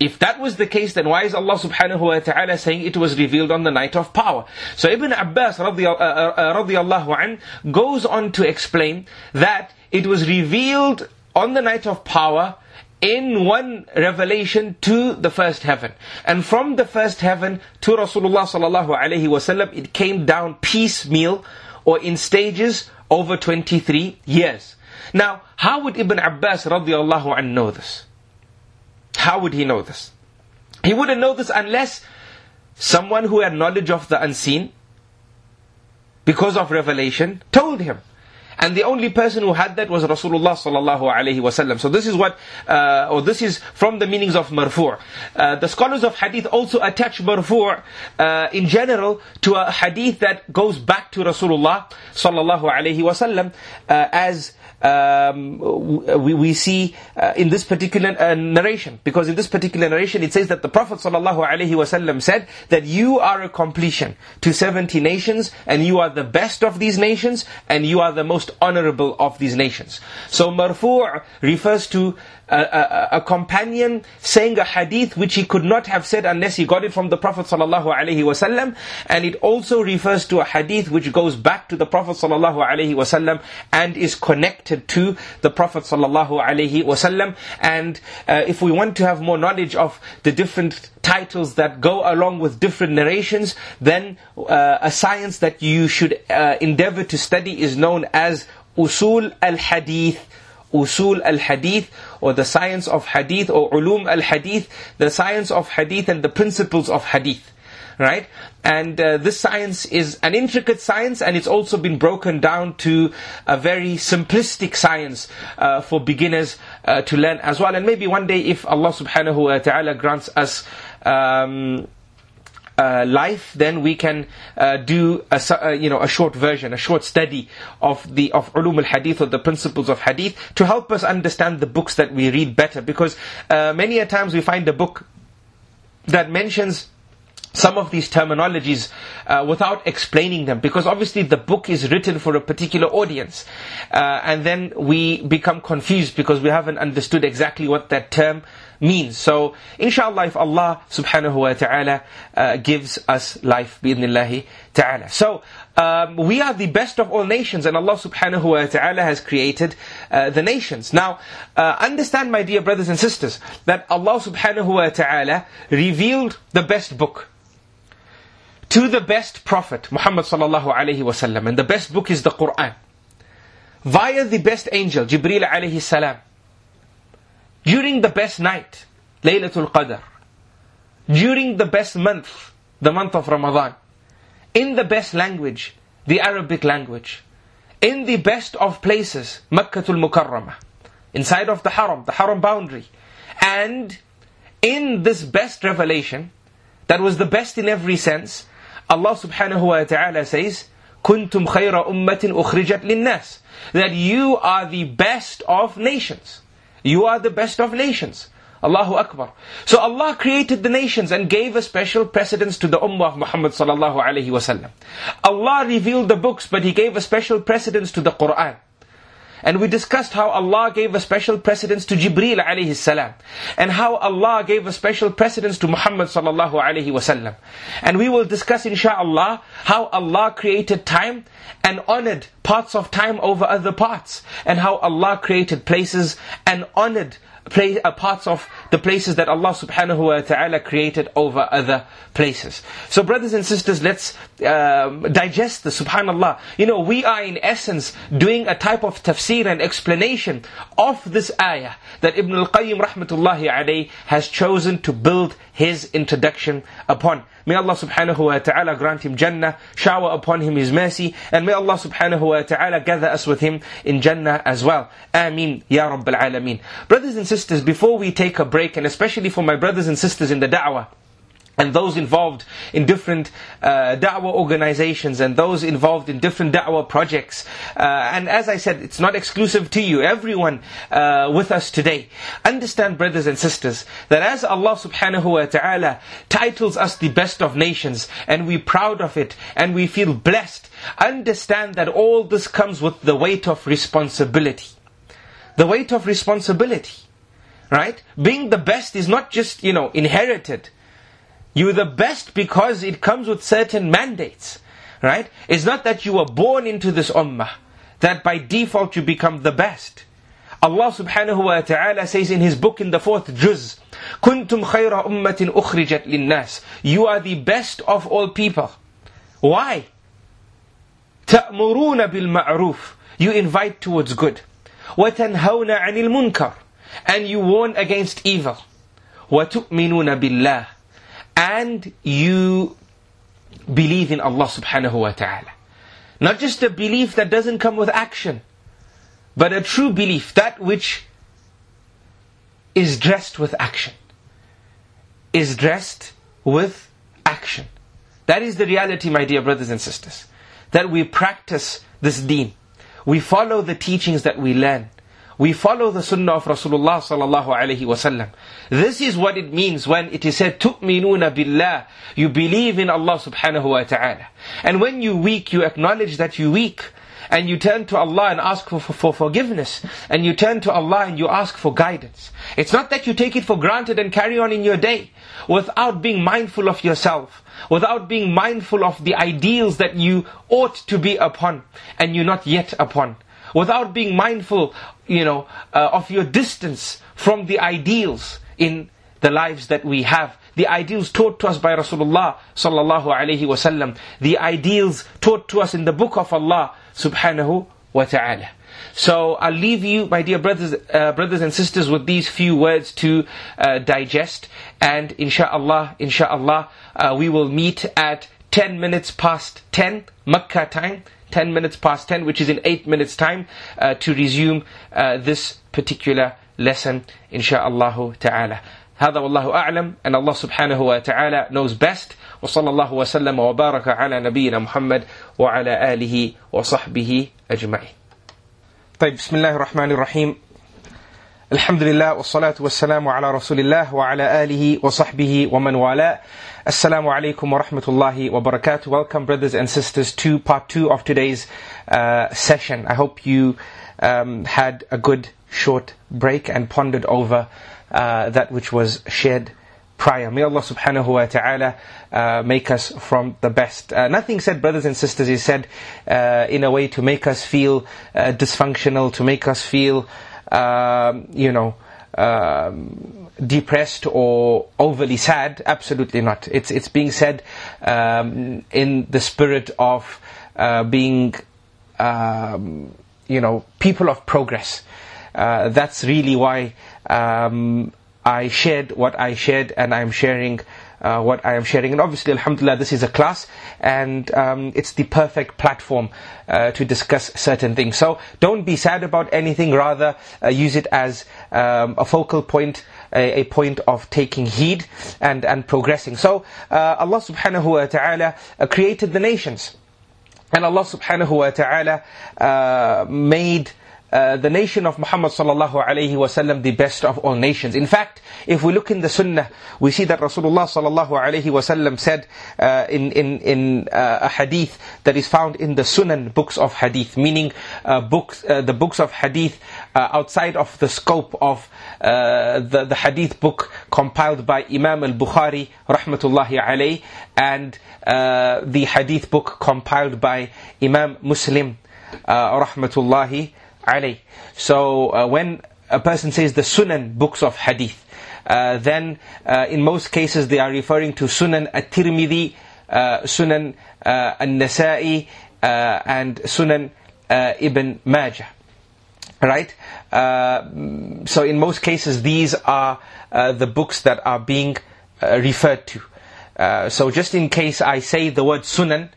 if that was the case, then why is Allah subhanahu wa ta'ala saying it was revealed on the night of power? So Ibn Abbas radiallahu uh, uh, an goes on to explain that it was revealed on the night of power in one revelation to the first heaven. And from the first heaven to Rasulullah sallallahu alaihi wasallam, it came down piecemeal, or in stages over 23 years. Now, how would Ibn Abbas radiallahu anh know this? How would he know this? He wouldn't know this unless someone who had knowledge of the unseen, because of revelation, told him. And the only person who had that was Rasulullah sallallahu alaihi wasallam. So this is what, uh, or this is from the meanings of marfu'. Uh, the scholars of hadith also attach marfu' uh, in general to a hadith that goes back to Rasulullah sallallahu alaihi wasallam uh, as um, we, we see uh, in this particular uh, narration. Because in this particular narration it says that the Prophet said that you are a completion to 70 nations and you are the best of these nations and you are the most honorable of these nations. So marfu' refers to a, a, companion saying a hadith which he could not have said unless he got it from the Prophet sallallahu alaihi wasallam, and it also refers to a hadith which goes back to the Prophet sallallahu alaihi wasallam and is connected to the Prophet sallallahu alaihi wasallam. And uh, if we want to have more knowledge of the different titles that go along with different narrations, then uh, a science that you should uh, endeavor to study is known as usul al hadith. Usul al hadith or the science of hadith or ulum al-hadith, the science of hadith and the principles of hadith. Right? And uh, this science is an intricate science and it's also been broken down to a very simplistic science uh, for beginners uh, to learn as well. And maybe one day if Allah subhanahu wa ta'ala grants us um, uh, life, then we can uh, do a uh, you know a short version, a short study of the of ulum al hadith or the principles of hadith to help us understand the books that we read better. Because uh, many a times we find a book that mentions some of these terminologies uh, without explaining them because obviously the book is written for a particular audience uh, and then we become confused because we haven't understood exactly what that term means. So, inshallah, if Allah subhanahu wa ta'ala uh, gives us life, bi'idhnillahi ta'ala. So, um, we are the best of all nations, and Allah subhanahu wa ta'ala has created uh, the nations. Now, uh, understand, my dear brothers and sisters, that Allah subhanahu wa ta'ala revealed the best book to the best prophet, Muhammad sallallahu alayhi wasallam, and the best book is the Quran. Via the best angel, Jibreel alayhi salam during the best night, Laylatul Qadr, during the best month, the month of Ramadan, in the best language, the Arabic language, in the best of places, Makkatul Mukarramah, inside of the Haram, the Haram boundary, and in this best revelation, that was the best in every sense, Allah subhanahu wa ta'ala says, كنتم خير أمة أخرجت للناس that you are the best of nations. You are the best of nations. Allahu Akbar. So Allah created the nations and gave a special precedence to the Ummah of Muhammad sallallahu alayhi wasallam. Allah revealed the books, but He gave a special precedence to the Quran. And we discussed how Allah gave a special precedence to Jibreel alayhi salam. And how Allah gave a special precedence to Muhammad sallallahu alayhi wasallam. And we will discuss inshaAllah how Allah created time and honored parts of time over other parts. And how Allah created places and honored place, uh, parts of the places that Allah subhanahu wa ta'ala created over other places. So brothers and sisters, let's um, digest the subhanallah. You know, we are in essence doing a type of tafsir and explanation of this ayah that Ibn al-Qayyim rahmatullahi alayhi has chosen to build his introduction upon. May Allah subhanahu wa ta'ala grant him Jannah, shower upon him his mercy, and may Allah subhanahu wa ta'ala gather us with him in Jannah as well. Ameen, Ya Rabbil Alameen. Brothers and sisters, before we take a break, and especially for my brothers and sisters in the da'wah, and those involved in different uh, da'wah organizations and those involved in different da'wah projects. Uh, and as I said, it's not exclusive to you, everyone uh, with us today. Understand, brothers and sisters, that as Allah subhanahu wa ta'ala titles us the best of nations, and we're proud of it, and we feel blessed, understand that all this comes with the weight of responsibility. The weight of responsibility. Right? Being the best is not just, you know, inherited. You're the best because it comes with certain mandates. Right? It's not that you were born into this ummah, that by default you become the best. Allah subhanahu wa ta'ala says in His book in the fourth juz, كنتم خير أمة أخرجت للناس. You are the best of all people. Why? تأمرون بالمعروف You invite towards good. وتنهون عن المنكر And you warn against evil. وتؤمنون بالله and you believe in Allah subhanahu wa ta'ala. Not just a belief that doesn't come with action, but a true belief, that which is dressed with action. Is dressed with action. That is the reality, my dear brothers and sisters. That we practice this deen. We follow the teachings that we learn We follow the sunnah of Rasulullah sallallahu alaihi wasallam. This is what it means when it is said, تُؤْمِنُونَ billah. You believe in Allah subhanahu wa ta'ala. And when you weak, you acknowledge that you weak and you turn to Allah and ask for, for, for, forgiveness, and you turn to Allah and you ask for guidance. It's not that you take it for granted and carry on in your day without being mindful of yourself, without being mindful of the ideals that you ought to be upon and you're not yet upon, without being mindful, you know, uh, of your distance from the ideals in the lives that we have the ideals taught to us by Rasulullah sallallahu alaihi wasallam, the ideals taught to us in the book of Allah subhanahu wa ta'ala. So I'll leave you, my dear brothers, uh, brothers and sisters, with these few words to uh, digest. And inshallah, inshallah, uh, we will meet at 10 minutes past 10 Makkah time, 10 minutes past 10, which is in 8 minutes time, uh, to resume uh, this particular lesson, inshallah ta'ala. هذا والله أعلم أن الله سبحانه وتعالى knows best وصلى الله وسلم وبارك على نبينا محمد وعلى آله وصحبه أجمعين طيب بسم الله الرحمن الرحيم الحمد لله والصلاة والسلام على رسول الله وعلى آله وصحبه ومن والاه Assalamu alaikum wa rahmatullahi wa barakatuh. Welcome brothers and sisters to part two of today's uh, session. I hope you um, had a good short break and pondered over uh, that which was shared prior. May Allah subhanahu wa ta'ala uh, make us from the best. Uh, nothing said, brothers and sisters, is said uh, in a way to make us feel uh, dysfunctional, to make us feel, um, you know, um, depressed or overly sad. Absolutely not. It's, it's being said um, in the spirit of uh, being, um, you know, people of progress. Uh, that's really why um, I shared what I shared and I'm sharing uh, what I am sharing. And obviously, Alhamdulillah, this is a class and um, it's the perfect platform uh, to discuss certain things. So don't be sad about anything, rather uh, use it as um, a focal point. A, a, point of taking heed and, and progressing. So, uh, Allah subhanahu wa ta'ala uh, created the nations. And Allah subhanahu wa ta'ala uh, made uh, the nation of Muhammad sallallahu alayhi wasallam the best of all nations. In fact, if we look in the Sunnah, we see that Rasulullah sallallahu alayhi wasallam said uh, in in in uh, a hadith that is found in the Sunan books of hadith, meaning uh, books uh, the books of hadith outside of the scope of the the hadith book compiled by Imam al Bukhari rahmatullahi alayhi and the hadith book compiled by Imam Muslim rahmatullahi So uh, when a person says the Sunan books of Hadith, uh, then uh, in most cases they are referring to Sunan at-Tirmidhi, uh, Sunan uh, an-Nasa'i, uh, and Sunan Ibn Majah. Right? so in most cases these are the books that are being referred to. so just in case I say the word Sunan,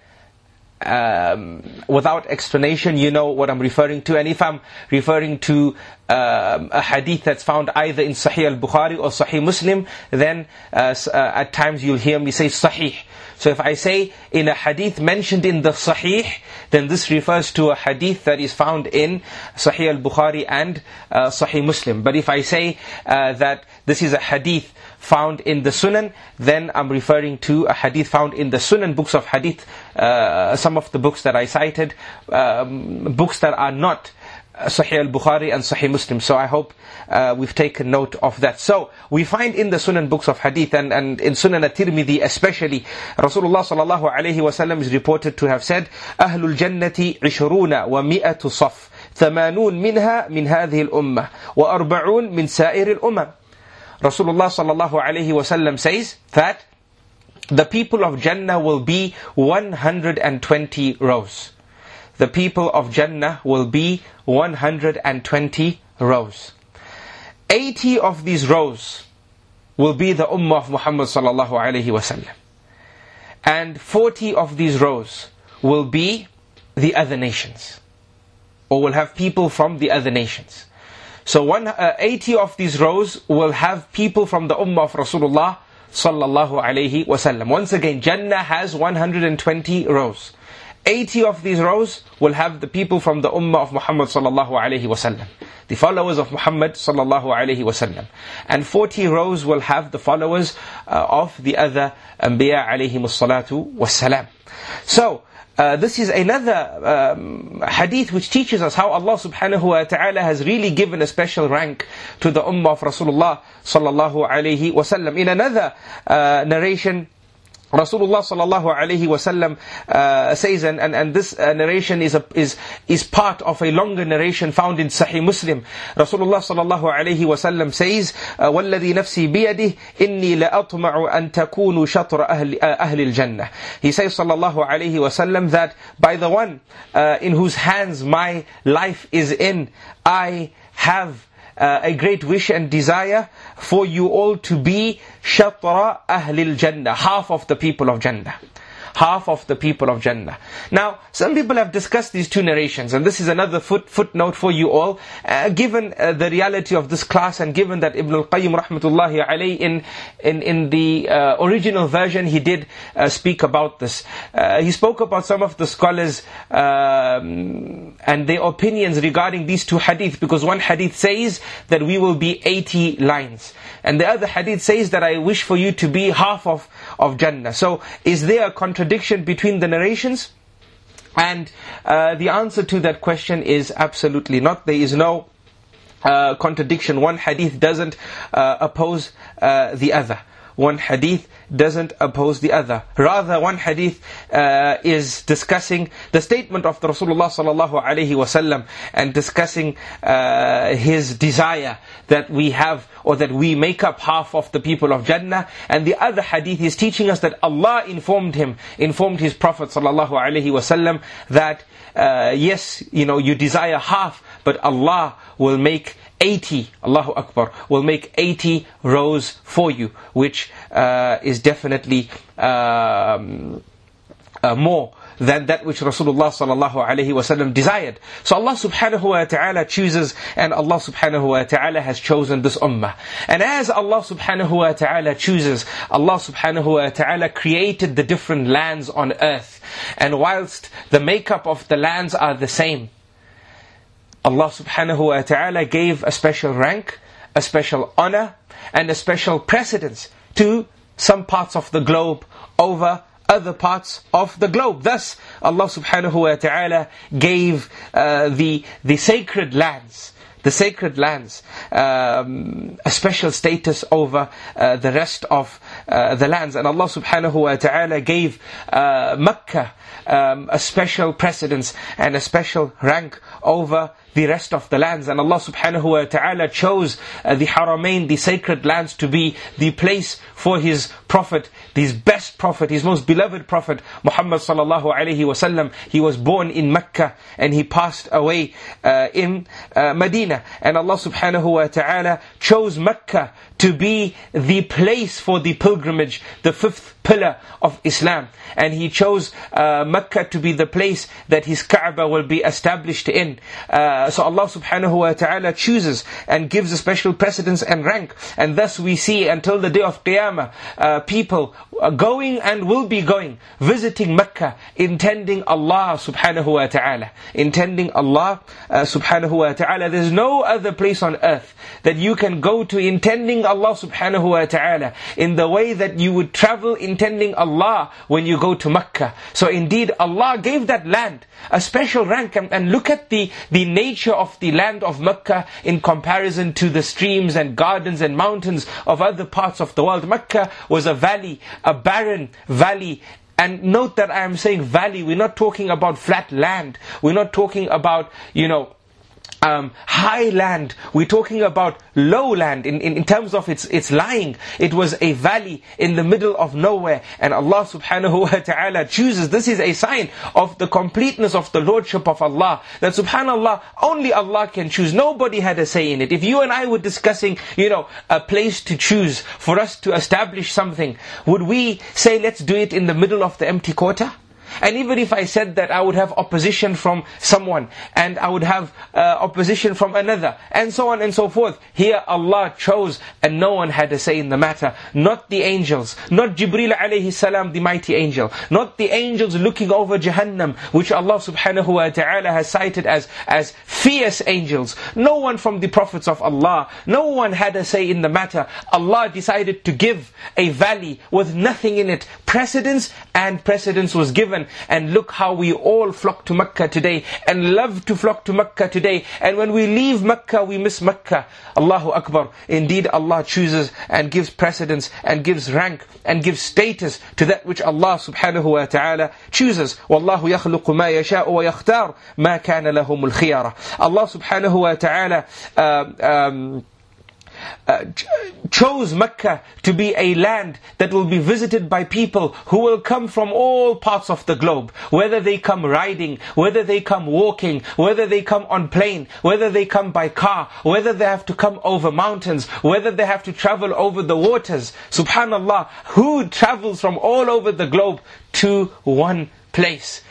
um, without explanation, you know what I'm referring to. And if I'm referring to um, a hadith that's found either in Sahih al-Bukhari or Sahih Muslim, then uh, uh, at times you'll hear me say Sahih. So if I say in a hadith mentioned in the Sahih, then this refers to a hadith that is found in Sahih al-Bukhari and uh, Sahih Muslim. But if I say uh, that this is a hadith found in the Sunan, then I'm referring to a hadith found in the Sunan books of hadith, uh, some of the books that I cited, um, books that are not Sahih al-Bukhari and Sahih Muslim. So I hope uh, we've taken note of that. So we find in the Sunan books of Hadith and, and in Sunan at-Tirmidhi especially, Rasulullah sallallahu alayhi wasallam is reported to have said, أهل الجنة عشرون ومئة صف ثمانون منها من هذه الأمة وأربعون من سائر الأمم Rasulullah sallallahu alayhi wasallam says that the people of Jannah will be 120 rows. the people of Jannah will be 120 rows. 80 of these rows will be the Ummah of Muhammad sallallahu alayhi wasallam. And 40 of these rows will be the other nations. Or will have people from the other nations. So one, uh, 80 of these rows will have people from the Ummah of Rasulullah sallallahu alayhi wasallam. Once again, Jannah has 120 rows. 80 of these rows will have the people from the Ummah of Muhammad sallallahu alayhi wasallam. The followers of Muhammad sallallahu alayhi wasallam. And 40 rows will have the followers uh, of the other Anbiya alayhi salatu wasalam. So, uh, this is another um, hadith which teaches us how Allah subhanahu wa ta'ala has really given a special rank to the ummah of Rasulullah sallallahu alayhi wasallam. In another uh, narration, Rasulullah sallallahu alaihi wasallam uh, says, and, and, and this uh, narration is, a, is, is part of a longer narration found in Sahih Muslim. Rasulullah sallallahu alaihi wasallam says, وَالَّذِي نَفْسِي بِيَدِهِ إِنِّي لَأَطْمَعُ أَن تَكُونُوا شَطْرَ أهل, أهل الْجَنَّةِ He says sallallahu alaihi wasallam that by the one uh, in whose hands my life is in, I have uh, a great wish and desire for you all to be shatra ahlil jannah, half of the people of Jannah half of the people of Jannah. Now, some people have discussed these two narrations, and this is another foot, footnote for you all. Uh, given uh, the reality of this class, and given that Ibn al-Qayyim rahmatullahi alayhi in, in, in the uh, original version, he did uh, speak about this. Uh, he spoke about some of the scholars um, and their opinions regarding these two hadith, because one hadith says that we will be 80 lines. And the other hadith says that I wish for you to be half of, of Jannah. So, is there a contradiction? Contradiction between the narrations? And uh, the answer to that question is absolutely not. There is no uh, contradiction. One hadith doesn't uh, oppose uh, the other one hadith doesn't oppose the other. Rather, one hadith uh, is discussing the statement of the Rasulullah sallallahu alaihi wasallam and discussing uh, his desire that we have or that we make up half of the people of Jannah. And the other hadith is teaching us that Allah informed him, informed his Prophet sallallahu alaihi wasallam that uh, yes, you know, you desire half, but Allah will make 80, Allahu Akbar, will make 80 rows for you, which uh, is definitely um, uh, more than that which Rasulullah sallallahu alaihi wasallam desired. So Allah subhanahu wa ta'ala chooses and Allah subhanahu wa ta'ala has chosen this ummah. And as Allah subhanahu wa ta'ala chooses, Allah subhanahu wa ta'ala created the different lands on earth. And whilst the makeup of the lands are the same, Allah subhanahu wa ta'ala gave a special rank, a special honor, and a special precedence to some parts of the globe over other parts of the globe. Thus, Allah subhanahu wa ta'ala gave uh, the, the sacred lands, the sacred lands, um, a special status over uh, the rest of uh, the lands. And Allah subhanahu wa ta'ala gave uh, Mecca um, a special precedence and a special rank over the rest of the lands. And Allah subhanahu wa ta'ala chose uh, the Haramain, the sacred lands, to be the place for His Prophet, His best Prophet, His most beloved Prophet, Muhammad sallallahu alayhi wasallam. He was born in Mecca and he passed away uh, in uh, Medina. And Allah subhanahu wa ta'ala chose Mecca to be the place for the pilgrimage, the fifth pillar of Islam. And he chose uh, Mecca to be the place that his Kaaba will be established in. Uh, so Allah subhanahu wa ta'ala chooses and gives a special precedence and rank. And thus we see until the day of Qiyamah, uh, people going and will be going, visiting Mecca, intending Allah subhanahu wa ta'ala. Intending Allah uh, subhanahu wa ta'ala. There's no other place on earth that you can go to intending Allah subhanahu wa ta'ala in the way that you would travel intending Allah when you go to Mecca. So indeed Allah gave that land a special rank and, and look at the, the nature of the land of Mecca in comparison to the streams and gardens and mountains of other parts of the world. Mecca was a valley, a barren valley and note that I am saying valley, we're not talking about flat land. We're not talking about, you know, um, high land. We're talking about low land in, in, in, terms of its, its lying. It was a valley in the middle of nowhere. And Allah subhanahu wa ta'ala chooses. This is a sign of the completeness of the Lordship of Allah. That subhanallah, only Allah can choose. Nobody had a say in it. If you and I were discussing, you know, a place to choose for us to establish something, would we say let's do it in the middle of the empty quarter? And even if I said that I would have opposition from someone, and I would have uh, opposition from another, and so on and so forth. Here Allah chose, and no one had a say in the matter. Not the angels, not Jibril alayhi salam, the mighty angel, not the angels looking over Jahannam, which Allah subhanahu wa ta'ala has cited as, as fierce angels. No one from the prophets of Allah, no one had a say in the matter. Allah decided to give a valley with nothing in it, precedence, and precedence was given and look how we all flock to Mecca today and love to flock to Mecca today. And when we leave Mecca, we miss Mecca. Allahu Akbar. Indeed, Allah chooses and gives precedence and gives rank and gives status to that which Allah subhanahu wa ta'ala chooses. Wallahu yakhluqu ma yasha'u wa yakhtar ma kana lahumul khiyara. Allah subhanahu wa ta'ala uh, um, uh, chose Mecca to be a land that will be visited by people who will come from all parts of the globe. Whether they come riding, whether they come walking, whether they come on plane, whether they come by car, whether they have to come over mountains, whether they have to travel over the waters. Subhanallah, who travels from all over the globe to one place?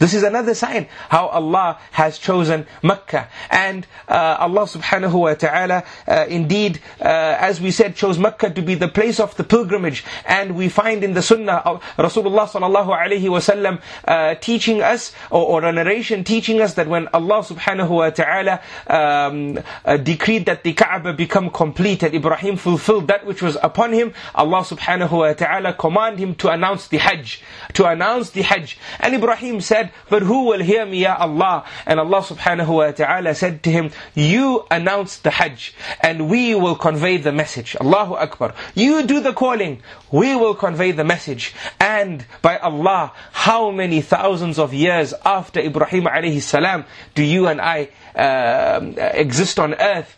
This is another sign how Allah has chosen Mecca. And uh, Allah subhanahu wa ta'ala uh, indeed, uh, as we said, chose Mecca to be the place of the pilgrimage. And we find in the Sunnah of Rasulullah sallallahu alayhi wasallam uh, teaching us, or, or, a narration teaching us that when Allah subhanahu wa ta'ala um, uh, decreed that the Kaaba become complete and Ibrahim fulfilled that which was upon him, Allah subhanahu wa ta'ala commanded him to announce the Hajj. To announce the Hajj. And Ibrahim said, but who will hear me, Ya Allah? And Allah subhanahu wa ta'ala said to him, you announce the Hajj, and we will convey the message. Allahu Akbar. You do the calling, we will convey the message. And by Allah, how many thousands of years after Ibrahim alayhi salam do you and I uh, exist on earth?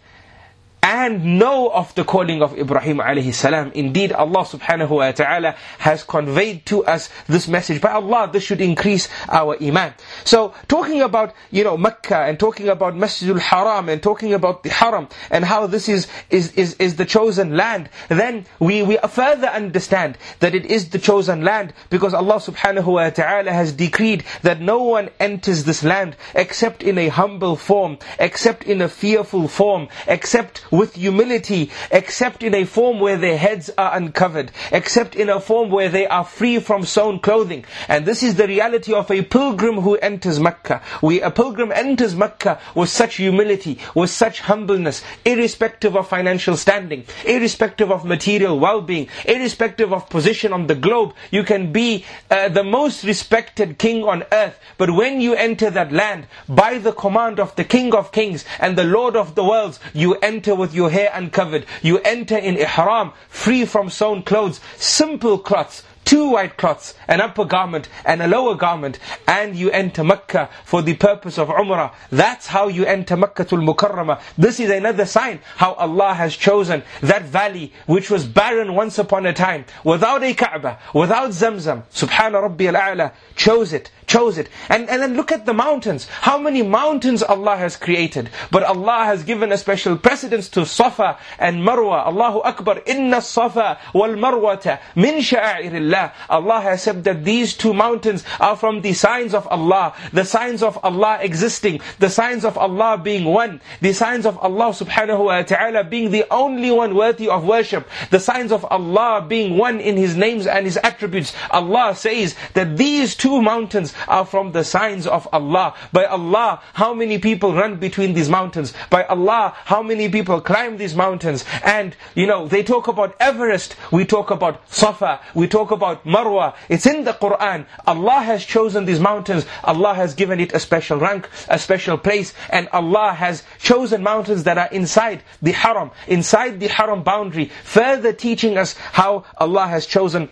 And know of the calling of Ibrahim alayhi salam. Indeed, Allah subhanahu wa ta'ala has conveyed to us this message. By Allah, this should increase our iman. So, talking about, you know, Mecca and talking about Masjidul Haram and talking about the Haram and how this is, is, is, is the chosen land, then we, we further understand that it is the chosen land because Allah subhanahu wa ta'ala has decreed that no one enters this land except in a humble form, except in a fearful form, except with humility, except in a form where their heads are uncovered, except in a form where they are free from sewn clothing. And this is the reality of a pilgrim who enters Mecca. We, a pilgrim enters Mecca with such humility, with such humbleness, irrespective of financial standing, irrespective of material well-being, irrespective of position on the globe. You can be uh, the most respected king on earth, but when you enter that land, by the command of the King of Kings and the Lord of the worlds, you enter with your hair uncovered. You enter in ihram, free from sewn clothes, simple cloths, two white cloths, an upper garment and a lower garment, and you enter Mecca for the purpose of Umrah. That's how you enter Mecca Makkatul Mukarramah. This is another sign how Allah has chosen that valley which was barren once upon a time, without a Kaaba, without Zamzam. Subhana Rabbi al-A'la, chose it, chose it. And, and then look at the mountains. How many mountains Allah has created. But Allah has given a special precedence to Safa and Marwa. Allahu Akbar. Inna Safa wal Marwata min sha'airillah. Allah has said that these two mountains are from the signs of Allah. The signs of Allah existing. The signs of Allah being one. The signs of Allah subhanahu wa ta'ala being the only one worthy of worship. The signs of Allah being one in His names and His attributes. Allah says that these two mountains are from the signs of Allah. By Allah, how many people run between these mountains? By Allah, how many people climb these mountains? And, you know, they talk about Everest, we talk about Safa, we talk about Marwa. It's in the Quran. Allah has chosen these mountains. Allah has given it a special rank, a special place. And Allah has chosen mountains that are inside the Haram, inside the Haram boundary, further teaching us how Allah has chosen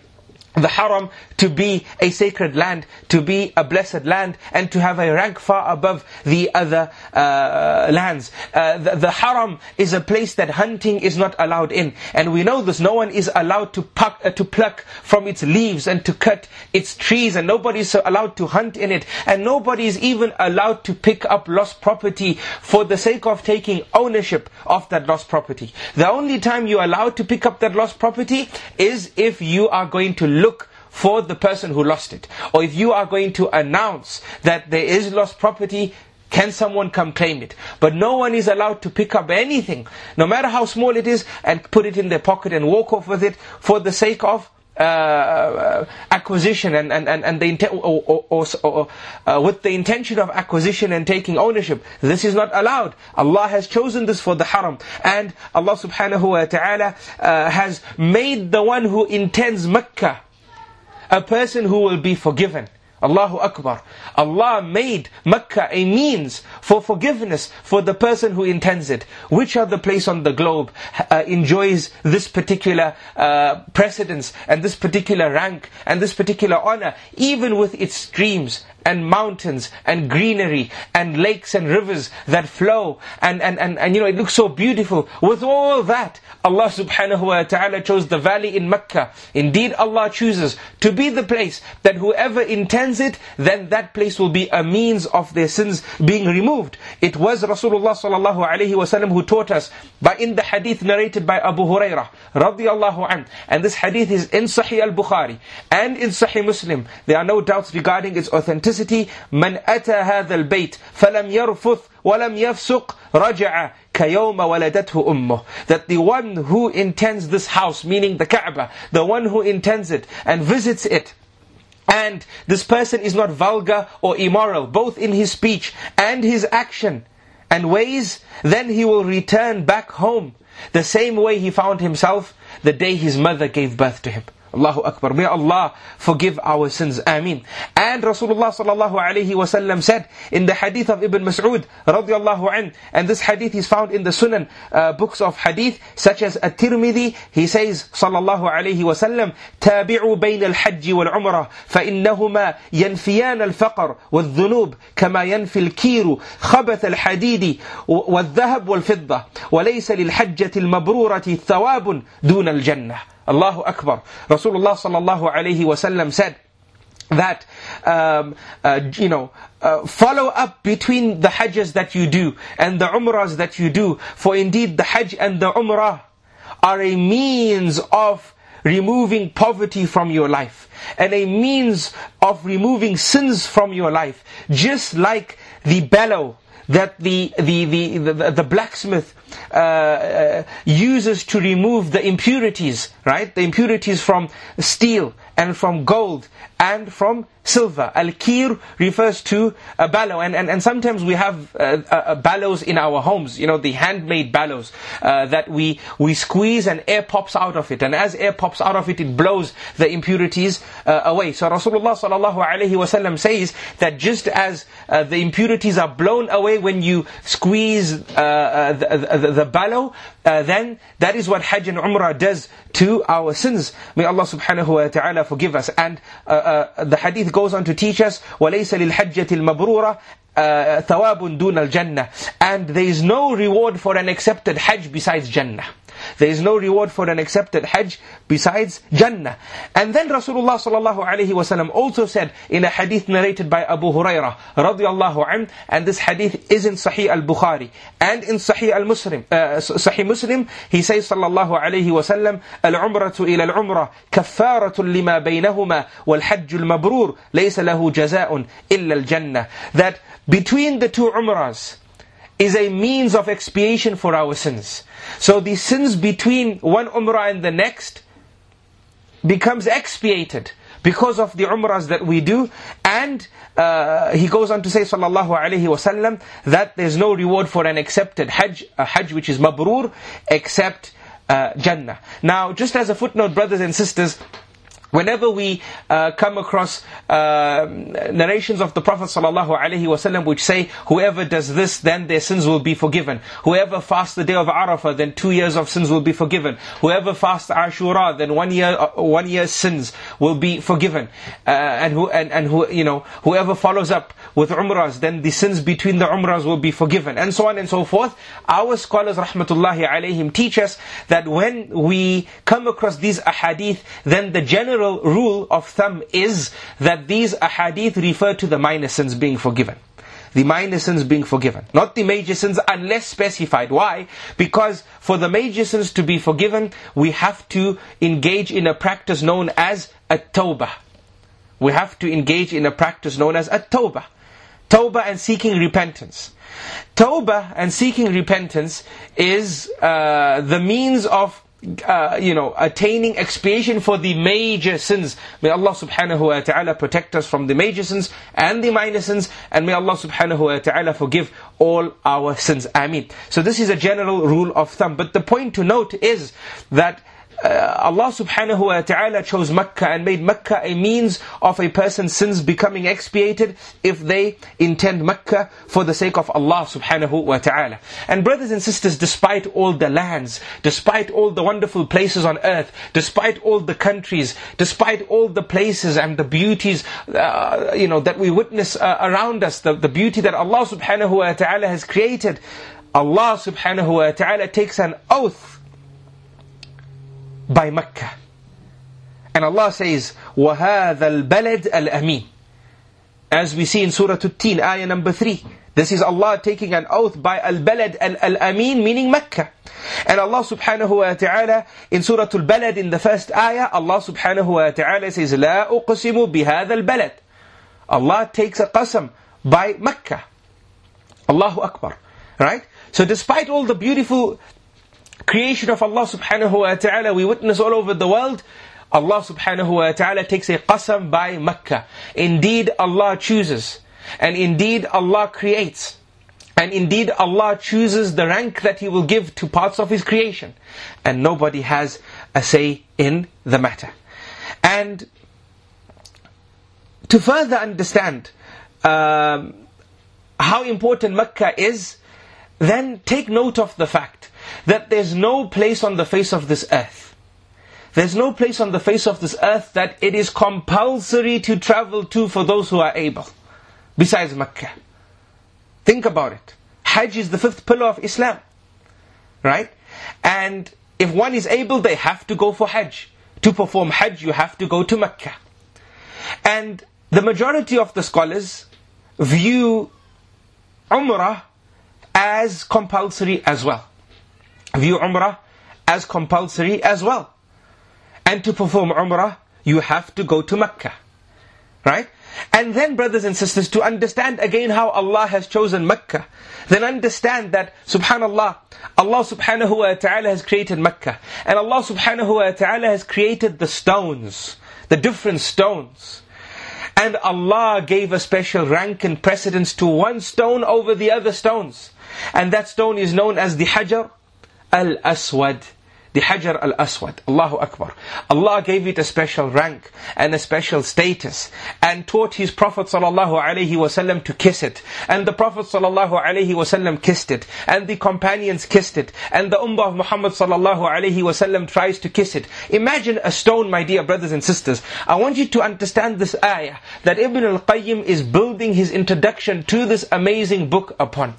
the haram to be a sacred land, to be a blessed land, and to have a rank far above the other uh, lands. Uh, the, the, haram is a place that hunting is not allowed in. And we know this, no one is allowed to, puck, uh, to pluck from its leaves and to cut its trees, and nobody is allowed to hunt in it, and nobody is even allowed to pick up lost property for the sake of taking ownership of that lost property. The only time you're allowed to pick up that lost property is if you are going to look for the person who lost it. Or if you are going to announce that there is lost property, can someone come claim it? But no one is allowed to pick up anything, no matter how small it is, and put it in their pocket and walk off with it for the sake of uh, uh, acquisition and, and, and, and the intent, or, or, or, or uh, with the intention of acquisition and taking ownership. This is not allowed. Allah has chosen this for the haram. And Allah subhanahu wa ta'ala uh, has made the one who intends Mecca a person who will be forgiven. Allahu Akbar. Allah made Mecca a means for forgiveness for the person who intends it. Which other place on the globe uh, enjoys this particular uh, precedence and this particular rank and this particular honor, even with its streams and mountains and greenery and lakes and rivers that flow and, and, and, and you know it looks so beautiful. With all that, Allah subhanahu wa ta'ala chose the valley in Mecca. Indeed Allah chooses to be the place that whoever intends it, then that place will be a means of their sins being removed. It was Rasulullah sallallahu alayhi wasallam who taught us by in the hadith narrated by Abu Hurairah radiyallahu an. And this hadith is in Sahih al-Bukhari and in Sahih Muslim. There are no doubts regarding its authenticity simplicity من أتى هذا البيت فلم يرفث ولم يفسق رجع كيوم ولدته أمه that the one who intends this house meaning the Kaaba the one who intends it and visits it and this person is not vulgar or immoral both in his speech and his action and ways then he will return back home the same way he found himself the day his mother gave birth to him Allahu Akbar. May Allah forgive our sins. Ameen. And Rasulullah sallallahu alayhi wasallam said in the hadith of Ibn Mas'ud radiallahu an, and this hadith is found in the Sunan uh, books of hadith such as At-Tirmidhi, he says sallallahu alayhi wasallam, تابعوا بين الحج والعمرة فإنهما ينفيان الفقر والذنوب كما ينفي الكير خبث الحديد والذهب والفضة وليس للحجة المبرورة ثواب دون الجنة Allahu Akbar. Rasulullah sallallahu alayhi wasallam said, that um, uh, you know uh, follow up between the hajjs that you do and the umrahs that you do for indeed the hajj and the umrah are a means of removing poverty from your life and a means of removing sins from your life just like the bellow that the, the, the, the, the blacksmith uh, uh, uses to remove the impurities, right? The impurities from steel and from gold and from silver. Al-kir refers to a ballow, and, and, and sometimes we have uh, uh, uh, bellows in our homes, you know, the handmade ballows uh, that we, we squeeze and air pops out of it, and as air pops out of it, it blows the impurities uh, away. So Rasulullah sallallahu says that just as the impurities are blown away when you squeeze the, the, the, bellow, then that is what Hajj and Umrah does to our sins. May Allah subhanahu wa ta'ala forgive us. And the hadith goes on to teach us, وَلَيْسَ لِلْحَجَّةِ الْمَبْرُورَةِ ثواب دون الجنة and there is no reward for an accepted hajj besides Jannah. There is no reward for an accepted Hajj besides Jannah. And then Rasulullah sallallahu alaihi wasallam also said in a hadith narrated by Abu Hurairah radiyallahu an, and this hadith is in Sahih al-Bukhari and in Sahih al-Muslim, uh, Sahih Muslim, he says sallallahu alaihi wasallam, al-umratu ila al-umrah kaffaratun lima baynahuma wal-hajj al-mabrur laysa lahu jaza'un illa al-jannah. That between the two umrahs, is a means of expiation for our sins. So the sins between one umrah and the next becomes expiated because of the umrahs that we do. And uh, he goes on to say, sallallahu alaihi wasallam, that there's no reward for an accepted hajj, a hajj which is mabrur, except uh, Jannah. Now, just as a footnote, brothers and sisters, Whenever we uh, come across uh, narrations of the Prophet ﷺ which say, whoever does this, then their sins will be forgiven. Whoever fasts the day of Arafah, then two years of sins will be forgiven. Whoever fasts Ashura, then one year, uh, one year's sins will be forgiven. Uh, and who, and, and who, you know, whoever follows up with Umrahs, then the sins between the Umrahs will be forgiven. And so on and so forth. Our scholars, rahmatullahi alayhim, teach us that when we come across these ahadith, then the general general rule of thumb is that these ahadith refer to the minor sins being forgiven. The minor sins being forgiven. Not the major sins unless specified. Why? Because for the major sins to be forgiven, we have to engage in a practice known as a tawbah. We have to engage in a practice known as a tawbah. Tawbah and seeking repentance. Tawbah and seeking repentance is uh, the means of uh, you know, attaining expiation for the major sins. May Allah subhanahu wa ta'ala protect us from the major sins and the minor sins, and may Allah subhanahu wa ta'ala forgive all our sins. Ameen. So this is a general rule of thumb. But the point to note is that uh, Allah subhanahu wa ta'ala chose Mecca and made Mecca a means of a person's sins becoming expiated if they intend Mecca for the sake of Allah subhanahu wa ta'ala. And brothers and sisters, despite all the lands, despite all the wonderful places on earth, despite all the countries, despite all the places and the beauties, uh, you know, that we witness uh, around us, the, the beauty that Allah subhanahu wa ta'ala has created, Allah subhanahu wa ta'ala takes an oath by Mecca. And Allah says, وَهَذَا الْبَلَدْ الْأَمِينَ As we see in Surah At-Teen, ayah number 3. This is Allah taking an oath by Al-Balad Al-Amin, meaning Mecca. And Allah subhanahu wa ta'ala, in Surah Al-Balad, in the first ayah, Allah subhanahu wa ta'ala says, لا أقسم بهذا البلد. Allah takes a qasam by Mecca. Allahu Akbar. Right? So despite all the beautiful creation of Allah subhanahu wa ta'ala we witness all over the world, Allah subhanahu wa ta'ala takes a qasam by Mecca. Indeed, Allah chooses. And indeed, Allah creates. And indeed, Allah chooses the rank that He will give to parts of His creation. And nobody has a say in the matter. And to further understand um, how important Mecca is, then take note of the fact that there's no place on the face of this earth. There's no place on the face of this earth that it is compulsory to travel to for those who are able, besides Mecca. Think about it. Hajj is the fifth pillar of Islam. Right? And if one is able, they have to go for Hajj. To perform Hajj, you have to go to Mecca. And the majority of the scholars view Umrah as compulsory as well view Umrah as compulsory as well. And to perform Umrah, you have to go to Mecca. Right? And then, brothers and sisters, to understand again how Allah has chosen Mecca, then understand that, subhanallah, Allah subhanahu wa ta'ala has created Mecca. And Allah subhanahu wa ta'ala has created the stones, the different stones. And Allah gave a special rank and precedence to one stone over the other stones. And that stone is known as the Hajar al-Aswad, the Hajar al-Aswad. Allahu Akbar. Allah gave it a special rank and a special status and taught His Prophet sallallahu alaihi wasallam to kiss it. And the Prophet sallallahu alaihi wasallam kissed it. And the companions kissed it. And the Ummah of Muhammad sallallahu alaihi wasallam tries to kiss it. Imagine a stone, my dear brothers and sisters. I want you to understand this ayah that Ibn al-Qayyim is building his introduction to this amazing book upon.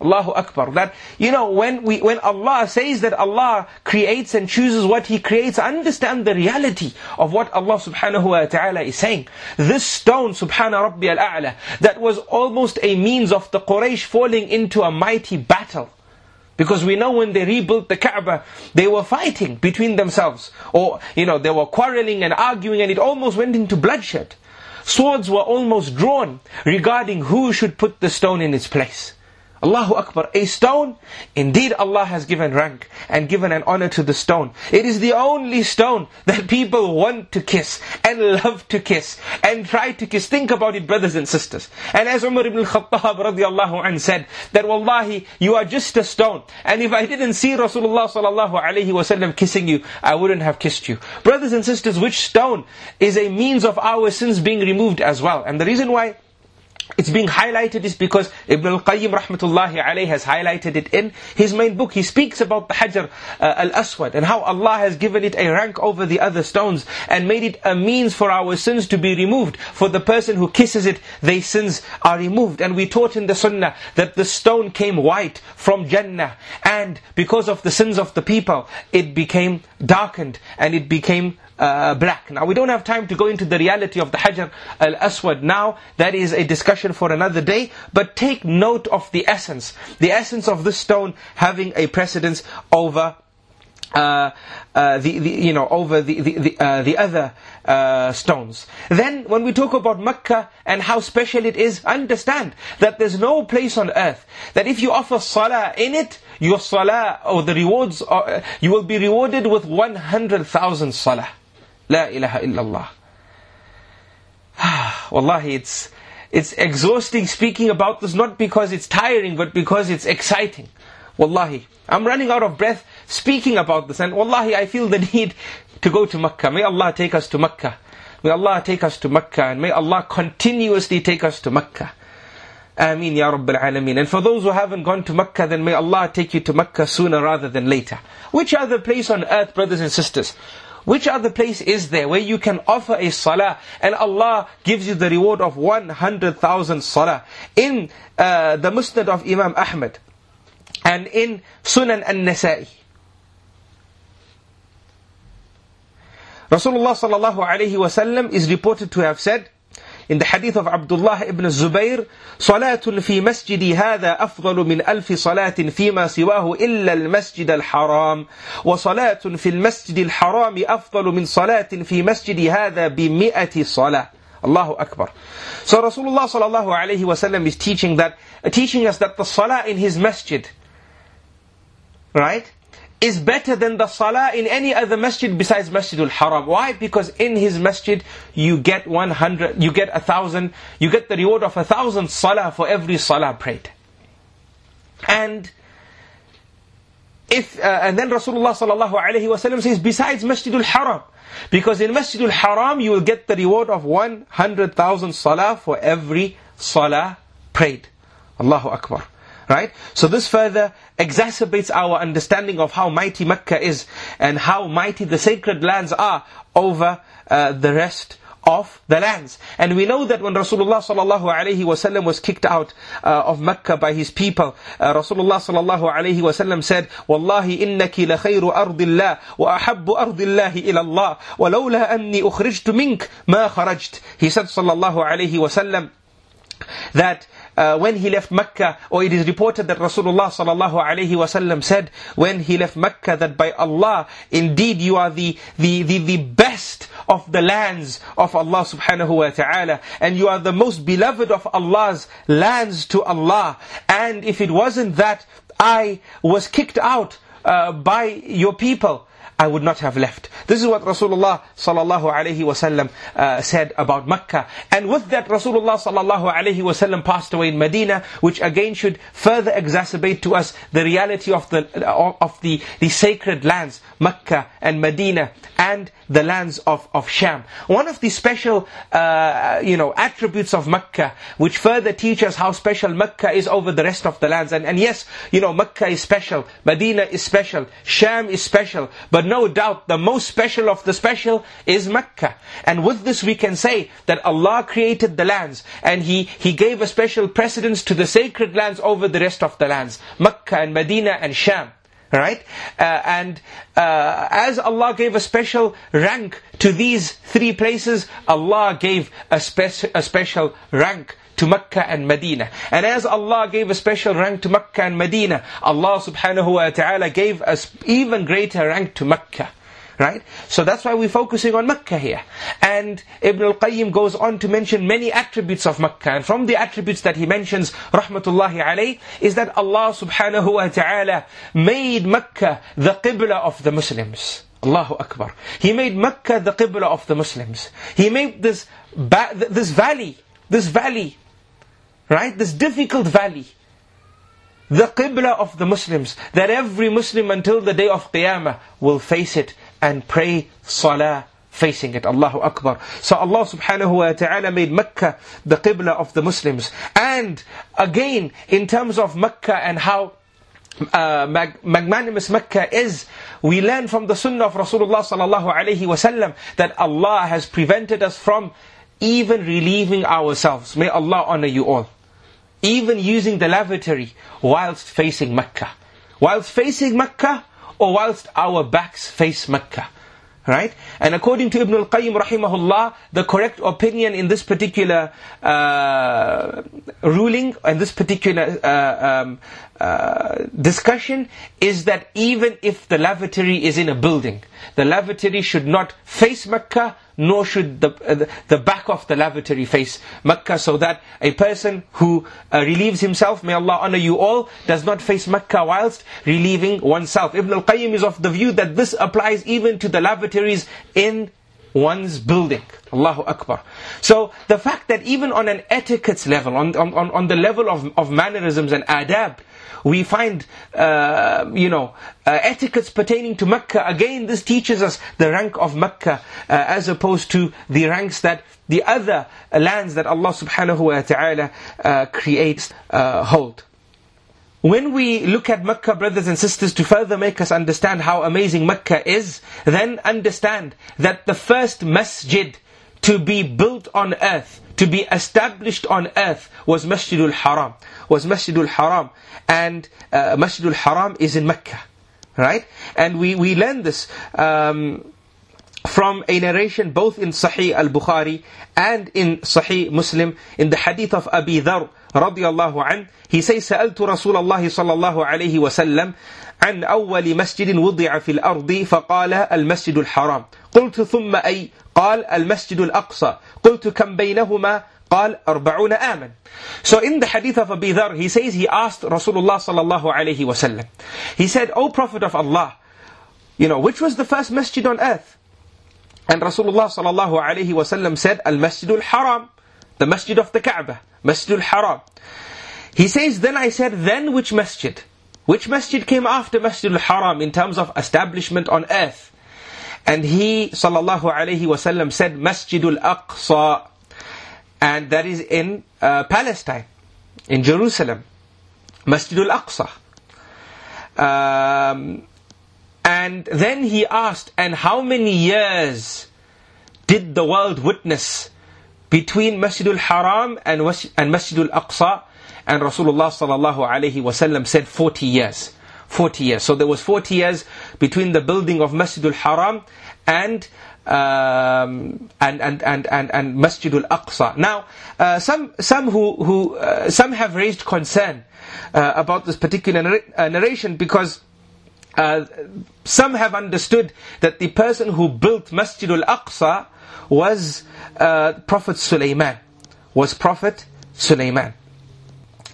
Allahu Akbar. That, you know, when we, when Allah says that Allah creates and chooses what He creates, understand the reality of what Allah subhanahu wa ta'ala is saying. This stone, subhana rabbi al-a'la, that was almost a means of the Quraysh falling into a mighty battle. Because we know when they rebuilt the Kaaba, they were fighting between themselves. Or, you know, they were quarreling and arguing and it almost went into bloodshed. Swords were almost drawn regarding who should put the stone in its place. Allahu Akbar. A stone, indeed Allah has given rank and given an honor to the stone. It is the only stone that people want to kiss and love to kiss and try to kiss. Think about it, brothers and sisters. And as Umar ibn Khattab radiallahu anh said, that Wallahi, you are just a stone. And if I didn't see Rasulullah sallallahu alayhi wasallam kissing you, I wouldn't have kissed you. Brothers and sisters, which stone is a means of our sins being removed as well? And the reason why it's being highlighted is because Ibn al-Qayyim rahmatullahi alayhi has highlighted it in his main book. He speaks about the Hajar uh, al-Aswad and how Allah has given it a rank over the other stones and made it a means for our sins to be removed. For the person who kisses it, their sins are removed. And we taught in the Sunnah that the stone came white from Jannah and because of the sins of the people, it became darkened and it became uh, black. Now we don't have time to go into the reality of the Hajar al-Aswad now. That is a discussion for another day. But take note of the essence. The essence of this stone having a precedence over uh, uh, the, the, you know over the the the, uh, the other uh, stones. Then, when we talk about Mecca and how special it is, understand that there's no place on earth that if you offer salah in it, your salah or the rewards, uh, you will be rewarded with one hundred thousand salah. La ilaha illallah. <sighs> Wallahi, it's, it's exhausting speaking about this, not because it's tiring, but because it's exciting. Wallahi. I'm running out of breath speaking about this, and wallahi, I feel the need to go to Makkah. May Allah take us to Makkah. May Allah take us to Makkah, and may Allah continuously take us to Makkah. Ameen Ya Rabbil Alameen. And for those who haven't gone to Makkah, then may Allah take you to Makkah sooner rather than later. Which other place on earth, brothers and sisters, which other place is there where you can offer a salah and Allah gives you the reward of 100,000 salah? In uh, the Musnad of Imam Ahmad and in Sunan al-Nasa'i. Rasulullah sallallahu alayhi wasallam is reported to have said, in the hadith of Abdullah ibn Zubayr, صلاة في مسجدي هذا أفضل من ألف صلاة فيما سواه إلا المسجد الحرام وصلاة في المسجد الحرام أفضل من صلاة في مسجدي هذا بمئة صلاة Allahu Akbar. So Rasulullah sallallahu alayhi wasallam is teaching that, teaching us that the salah in his masjid, right, is better than the salah in any other masjid besides Masjidul Haram. Why? Because in his masjid you get 100, you get a thousand, you get the reward of a thousand salah for every salah prayed. And if, uh, and then Rasulullah sallallahu alaihi wasallam says, besides Masjidul Haram, because in Masjidul Haram you will get the reward of 100,000 salah for every salah prayed. Allahu Akbar. Right? So this further exacerbates our understanding of how mighty Mecca is and how mighty the sacred lands are over uh, the rest of the lands. And we know that when Rasulullah sallallahu alaihi wasallam was kicked out uh, of Mecca by his people, uh, Rasulullah sallallahu alaihi wasallam said, "Wallahi innaki la khayru ardillah wa ardillahi ila Allah, wa lawla anni ukhrijtu mink ma kharajt." He said sallallahu alaihi wasallam that uh, when he left Mecca, or it is reported that Rasulullah sallallahu alaihi wasallam said when he left Mecca that by Allah, indeed you are the, the, the, the best of the lands of Allah subhanahu wa ta'ala, and you are the most beloved of Allah's lands to Allah. And if it wasn't that I was kicked out uh, by your people, I would not have left. This is what Rasulullah sallallahu alaihi wasallam uh, said about Mecca. And with that, Rasulullah sallallahu alaihi wasallam passed away in Medina, which again should further exacerbate to us the reality of the of the, the sacred lands, Mecca and Medina, and the lands of, of Sham. One of the special, uh, you know, attributes of Mecca, which further teach us how special Mecca is over the rest of the lands. And, and yes, you know, Mecca is special, Medina is special, Sham is special, but no doubt the most special of the special is Mecca. And with this we can say that Allah created the lands and He, He gave a special precedence to the sacred lands over the rest of the lands. Mecca and Medina and Sham. Right? Uh, and uh, as Allah gave a special rank to these three places, Allah gave a, spe- a special rank to Mecca and Medina. And as Allah gave a special rank to Mecca and Medina, Allah subhanahu wa ta'ala gave us even greater rank to Mecca. Right? So that's why we're focusing on Mecca here. And Ibn al-Qayyim goes on to mention many attributes of Mecca. And from the attributes that he mentions, rahmatullahi alayh, is that Allah subhanahu wa ta'ala made Mecca the qibla of the Muslims. Allahu Akbar. He made Mecca the qibla of the Muslims. He made this, this valley, this valley, right? This difficult valley the qibla of the Muslims, that every Muslim until the day of Qiyamah will face it and pray salah facing it. Allahu Akbar. So Allah subhanahu wa ta'ala made Mecca the qibla of the Muslims. And again, in terms of Mecca and how uh, mag- magnanimous Mecca is, we learn from the sunnah of Rasulullah sallallahu alayhi wasallam that Allah has prevented us from even relieving ourselves. May Allah honor you all even using the lavatory whilst facing Mecca. Whilst facing Mecca or whilst our backs face Mecca. Right? And according to Ibn al-Qayyim rahimahullah, the correct opinion in this particular uh, ruling, and this particular uh, um, uh, discussion, is that even if the lavatory is in a building, the lavatory should not face Mecca, nor should the, uh, the back of the lavatory face Mecca, so that a person who uh, relieves himself, may Allah honor you all, does not face Mecca whilst relieving oneself. Ibn al-Qayyim is of the view that this applies even to the lavatories in one's building. Allahu Akbar. So the fact that even on an etiquette level, on, on, on the level of, of mannerisms and adab, we find, uh, you know, uh, etiquettes pertaining to Mecca. Again, this teaches us the rank of Mecca uh, as opposed to the ranks that the other lands that Allah subhanahu wa ta'ala uh, creates uh, hold. When we look at Mecca, brothers and sisters, to further make us understand how amazing Mecca is, then understand that the first masjid to be built on earth, to be established on earth, was Masjidul Haram. Was Masjidul Haram. And uh, Masjidul Haram is in Mecca. Right? And we, we learn this um, from a narration both in Sahih al-Bukhari and in Sahih Muslim in the hadith of Abi Dhar رضي الله عنه he says سألت رسول الله صلى الله عليه وسلم عن أول مسجد وضع في الأرض فقال المسجد الحرام قلت ثم أي قال المسجد الأقصى قلت كم بينهما قال أربعون آمن So in the hadith of Abi Dhar, he says he asked Rasulullah sallallahu alayhi wasallam. He said, O Prophet of Allah, you know, which was the first masjid on earth? And Rasulullah sallallahu alayhi wasallam said, Al-Masjid al-Haram, the masjid of the Kaaba, Masjid al-Haram. He says, then I said, then which masjid? Which masjid came after Masjid al-Haram in terms of establishment on earth? And he, sallallahu alayhi wasallam, said, Masjid al-Aqsa, and that is in uh, Palestine, in Jerusalem, Masjid al-Aqsa. Um, and then he asked, and how many years did the world witness between Masjid al-Haram and, and Masjid al-Aqsa? And Rasulullah sallallahu wasallam said 40 years. 40 years. So there was 40 years between the building of Masjid al-Haram and um, and, and, and, and, and Masjid al-Aqsa. Now, uh, some, some who, who, uh, some have raised concern uh, about this particular narr- uh, narration because uh, some have understood that the person who built Masjid al-Aqsa was uh, Prophet Sulaiman. Was Prophet Sulaiman.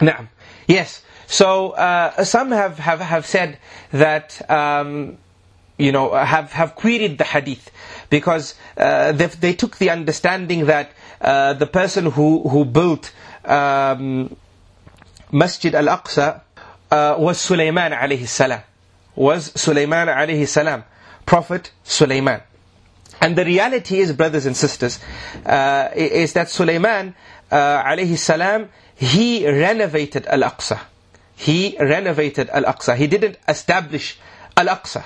Now, yes. So some have, have, have said that um, you know have, have queried the hadith because uh, they, they, took the understanding that uh, the person who, who built um, Masjid al-Aqsa uh, was Sulaiman alayhi salam. Was Sulaiman alayhi salam. Prophet Sulaiman. And the reality is, brothers and sisters, uh, is that Sulaiman uh, alayhi salam, he renovated Al-Aqsa. He renovated Al-Aqsa. He didn't establish Al-Aqsa.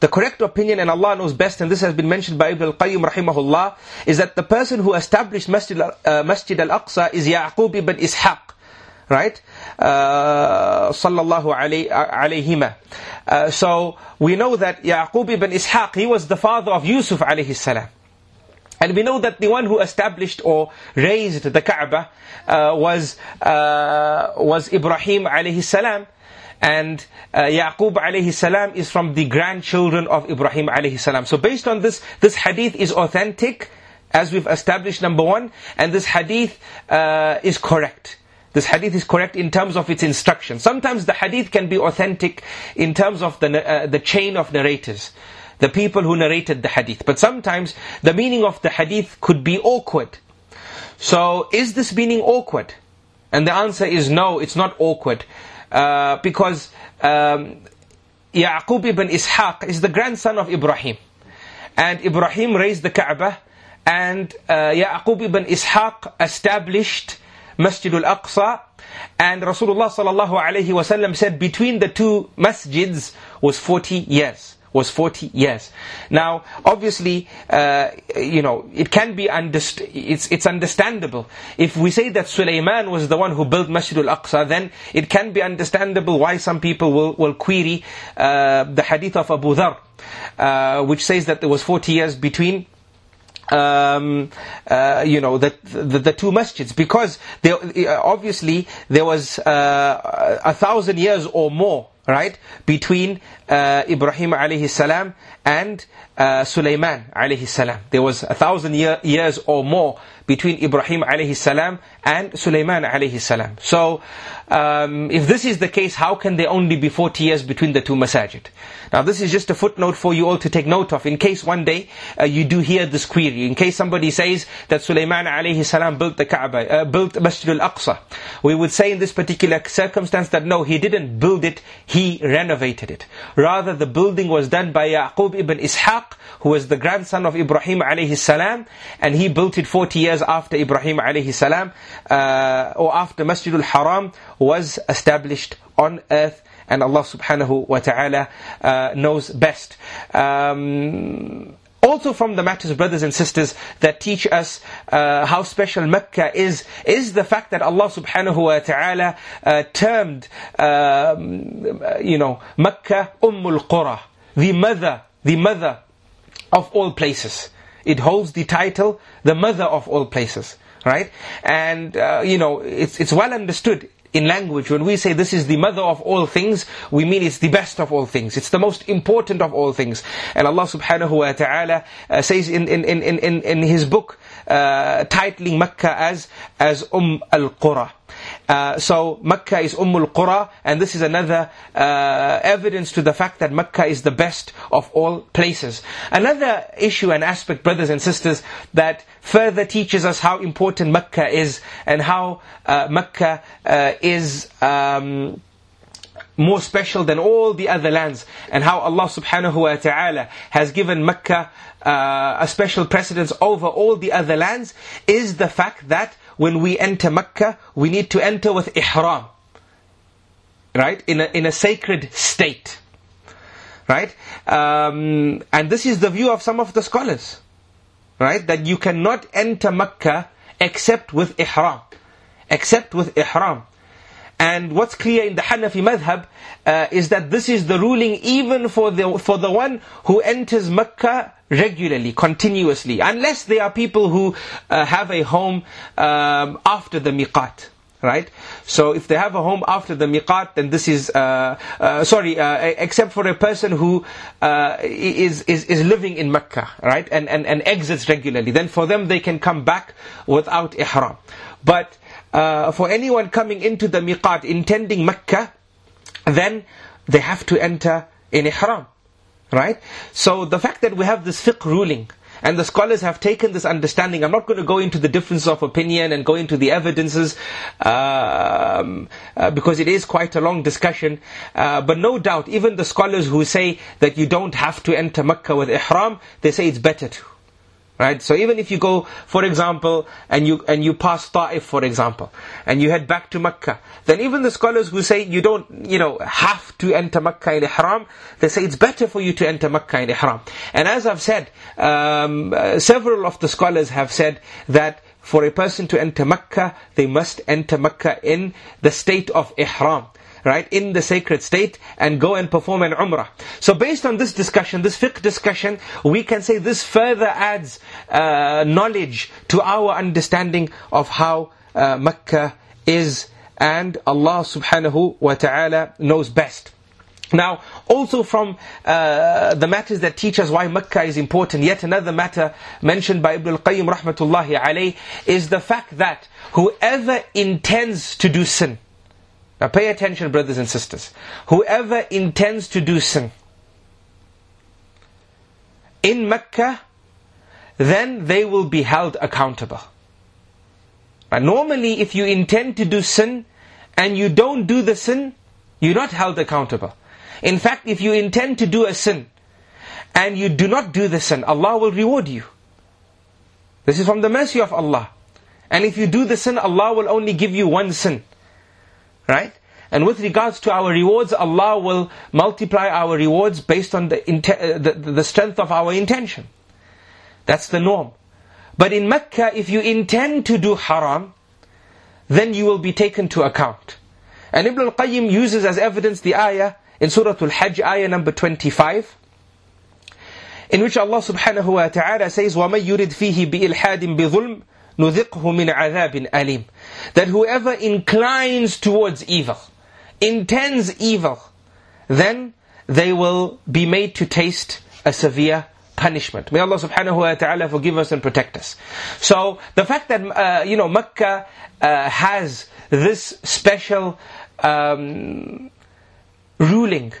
The correct opinion, and Allah knows best, and this has been mentioned by Ibn al-Qayyim rahimahullah, is that the person who established Masjid, uh, al-Aqsa is Ya'qub ibn Ishaq. Right? Uh, sallallahu alayhima. Uh, so, we know that Ya'qub ibn Ishaq, he was the father of Yusuf alayhi salam. And we know that the one who established or raised the Kaaba uh, was, uh, was Ibrahim alayhi salam. and uh, Yaqub alayhi salam is from the grandchildren of Ibrahim alayhi salam. So based on this, this hadith is authentic, as we've established, number one, and this hadith uh, is correct. This hadith is correct in terms of its instruction. Sometimes the hadith can be authentic in terms of the, uh, the chain of narrators the people who narrated the hadith. But sometimes the meaning of the hadith could be awkward. So is this meaning awkward? And the answer is no, it's not awkward. Uh, because um, Yaqub ibn Ishaq is the grandson of Ibrahim. And Ibrahim raised the Kaaba and uh, Yaqub ibn Ishaq established Masjid al-Aqsa and Rasulullah said between the two masjids was 40 years was 40 years. Now, obviously, uh, you know, it can be underst- it's, it's understandable. If we say that Sulaiman was the one who built Masjid al-Aqsa, then it can be understandable why some people will, will query uh, the hadith of Abu Dhar, uh, which says that there was 40 years between um, uh, you know, the, the, the, two masjids. Because uh, obviously there was uh, a thousand years or more, right, between uh, Ibrahim alayhi salam and uh, Sulaiman alayhi salam. There was a thousand year, years or more between Ibrahim alayhi salam and Sulaiman alayhi salam. So, um, if this is the case, how can there only be 40 years between the two masajid? Now this is just a footnote for you all to take note of, in case one day uh, you do hear this query, in case somebody says that Sulaiman alayhi salam built the Kaaba, uh, built Masjid al-Aqsa. We would say in this particular circumstance that no, he didn't build it, he renovated it. Rather, the building was done by Yaqub ibn Ishaq, who was the grandson of Ibrahim alayhi salam, and he built it 40 years after Ibrahim alayhi salam, uh, or after Masjid al-Haram was established on earth and Allah subhanahu wa ta'ala uh, knows best. Um, also from the matters, brothers and sisters, that teach us uh, how special Mecca is, is the fact that Allah subhanahu wa ta'ala uh, termed, um, you know, Mecca Ummul Qura, the mother, the mother of all places. It holds the title, the mother of all places right? And uh, you know, it's it's well understood in language, when we say this is the mother of all things, we mean it's the best of all things. It's the most important of all things. And Allah subhanahu wa ta'ala uh, says in, in, in, in, in His book, uh, titling Mecca as, as Umm al-Qura. Uh, so Mecca is Ummul Qura, and this is another uh, evidence to the fact that Mecca is the best of all places. Another issue and aspect, brothers and sisters, that further teaches us how important Mecca is and how uh, Mecca uh, is. Um, more special than all the other lands and how Allah subhanahu wa ta'ala has given Mecca uh, a special precedence over all the other lands is the fact that when we enter Mecca, we need to enter with ihram. Right? In a, in a sacred state. Right? Um, and this is the view of some of the scholars. Right? That you cannot enter Mecca except with ihram. Except with ihram. And what's clear in the Hanafi madhab uh, is that this is the ruling even for the, for the one who enters Mecca regularly, continuously, unless they are people who uh, have a home um, after the miqat. Right? So if they have a home after the miqat, then this is, uh, uh, sorry, uh, except for a person who uh, is, is, is living in Mecca, right? And, and, and exits regularly. Then for them they can come back without ihram. But uh, for anyone coming into the miqat intending Mecca, then they have to enter in ihram. Right? So the fact that we have this fiqh ruling, and the scholars have taken this understanding. I'm not going to go into the difference of opinion and go into the evidences um, uh, because it is quite a long discussion. Uh, but no doubt, even the scholars who say that you don't have to enter Mecca with ihram, they say it's better to. Right? So even if you go, for example, and you, and you pass Ta'if, for example, and you head back to Mecca, then even the scholars who say you don't, you know, have to enter Mecca in Ihram, they say it's better for you to enter Mecca in Ihram. And as I've said, um, uh, several of the scholars have said that for a person to enter Mecca, they must enter Mecca in the state of Ihram right, in the sacred state and go and perform an umrah. So based on this discussion, this fiqh discussion, we can say this further adds uh, knowledge to our understanding of how uh, Mecca is and Allah subhanahu wa ta'ala knows best. Now, also from uh, the matters that teach us why Mecca is important, yet another matter mentioned by Ibn al-Qayyim rahmatullahi alayh is the fact that whoever intends to do sin, now pay attention brothers and sisters, whoever intends to do sin, in Mecca, then they will be held accountable. Now, normally, if you intend to do sin and you don't do the sin, you're not held accountable. In fact, if you intend to do a sin and you do not do the sin, Allah will reward you. This is from the mercy of Allah. And if you do the sin, Allah will only give you one sin. Right? And with regards to our rewards, Allah will multiply our rewards based on the, uh, the, the strength of our intention. That's the norm. But in Mecca, if you intend to do haram, then you will be taken to account. And Ibn al-Qayyim uses as evidence the ayah in Surah Al-Hajj, ayah number 25, in which Allah subhanahu wa ta'ala says, وَمَن يُرِدْ فِيهِ بِإِلْحَادٍ بِظُلْمٍ نُذِقْهُ مِنْ عَذَابٍ أَلِيمٍ That whoever inclines towards evil, intends evil, then they will be made to taste a severe punishment. May Allah subhanahu wa ta'ala forgive us and protect us. So, the fact that, uh, you know, Mecca uh, has this special um, ruling,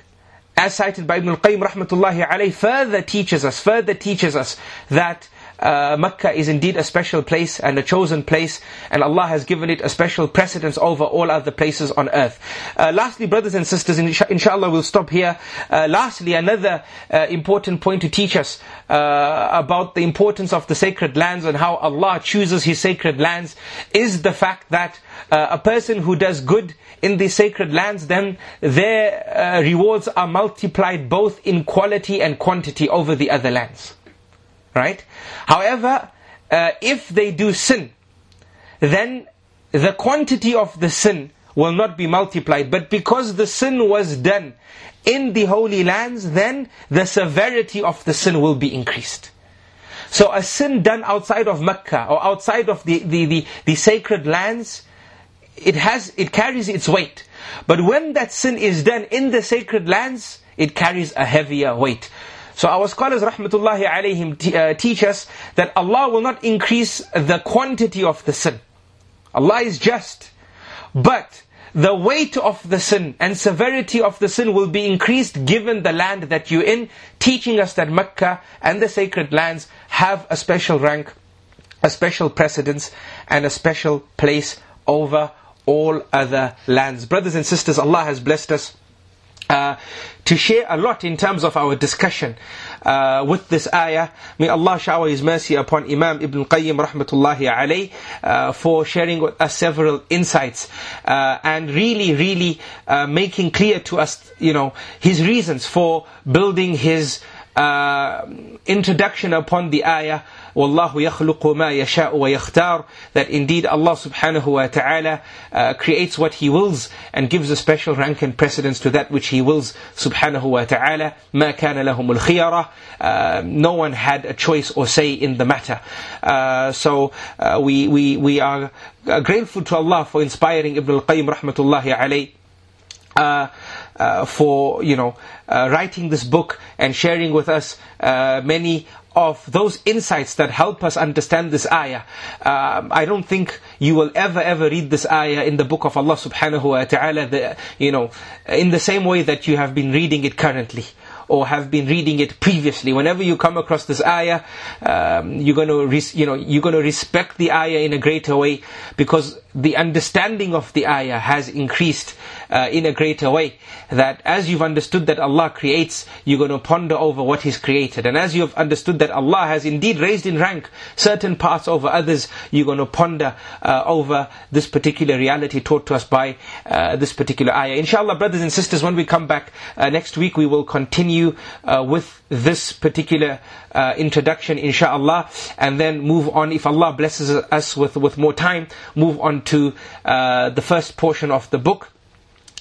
as cited by Ibn al-Qayyim rahmatullahi alayhi, further teaches us, further teaches us that uh, Mecca is indeed a special place and a chosen place, and Allah has given it a special precedence over all other places on earth. Uh, lastly, brothers and sisters, inshallah we'll stop here. Uh, lastly, another uh, important point to teach us uh, about the importance of the sacred lands and how Allah chooses His sacred lands is the fact that uh, a person who does good in the sacred lands, then their rewards are multiplied both in quality and quantity over the other lands. Right? However, uh, if they do sin, then the quantity of the sin will not be multiplied. But because the sin was done in the Holy Lands, then the severity of the sin will be increased. So a sin done outside of Mecca or outside of the, the, the, the sacred lands, it has, it carries its weight. But when that sin is done in the sacred lands, it carries a heavier weight. So our scholars, rahmatullahi alayhim, uh, teach us that Allah will not increase the quantity of the sin. Allah is just. But the weight of the sin and severity of the sin will be increased given the land that you're in, teaching us that Mecca and the sacred lands have a special rank, a special precedence, and a special place over all other lands. Brothers and sisters, Allah has blessed us uh, to share a lot in terms of our discussion uh, with this ayah. May Allah shower His mercy upon Imam Ibn Qayyim rahmatullahi alayh uh, for sharing with us several insights uh, and really, really uh, making clear to us, you know, his reasons for building his uh, introduction upon the ayah وَاللَّهُ يَخْلُقُ مَا يَشَاءُ وَيَخْتَارُ That indeed Allah subhanahu wa ta'ala uh, creates what He wills and gives a special rank and precedence to that which He wills subhanahu wa ta'ala. مَا كَانَ لَهُمُ الْخِيَرَةِ uh, No one had a choice or say in the matter. Uh, so uh, we, we, we are uh, grateful to Allah for inspiring Ibn al-Qayyim rahmatullahi alayh. uh, for you know uh, writing this book and sharing with us uh, many of those insights that help us understand this ayah. Um, I don't think you will ever, ever read this ayah in the book of Allah subhanahu wa ta'ala, the, you know, in the same way that you have been reading it currently or have been reading it previously. Whenever you come across this ayah, um, you're going to, res- you know, you're going to respect the ayah in a greater way because the understanding of the ayah has increased uh, in a greater way. That as you've understood that Allah creates, you're going to ponder over what He's created. And as you've understood that Allah has indeed raised in rank certain parts over others, you're going to ponder uh, over this particular reality taught to us by uh, this particular ayah. Inshallah, brothers and sisters, when we come back uh, next week, we will continue uh, with this particular uh, introduction, inshallah, and then move on. If Allah blesses us with, with more time, move on to the first portion of the book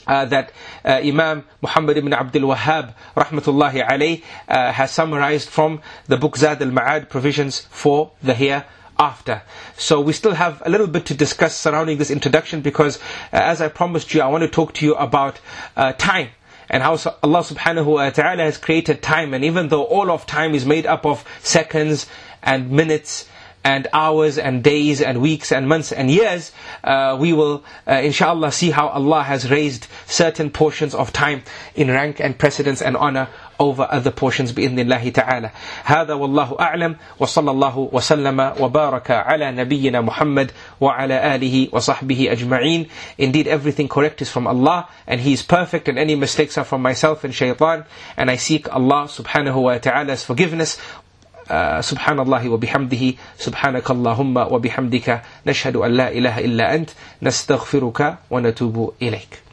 uh, that uh, Imam Muhammad ibn Abdul Wahhab rahmatullahi alayh uh, has summarized from the book Zad al-Ma'ad provisions for the hereafter. after. So we still have a little bit to discuss surrounding this introduction because uh, as I promised you, I want to talk to you about uh, time and how Allah subhanahu wa ta'ala has created time and even though all of time is made up of seconds and minutes and hours and days and weeks and months and years, uh, we will uh, inshallah see how Allah has raised certain portions of time in rank and precedence and honor over other portions بإذن الله تعالى هذا والله أعلم وصلى الله وسلم وبارك على نبينا محمد وعلى آله وصحبه أجمعين Indeed everything correct is from Allah and He is perfect and any mistakes are from myself and shaitan and I seek Allah subhanahu wa ta'ala's forgiveness سبحان الله وبحمده سبحانك اللهم وبحمدك نشهد أن لا إله إلا أنت نستغفرك ونتوب إليك.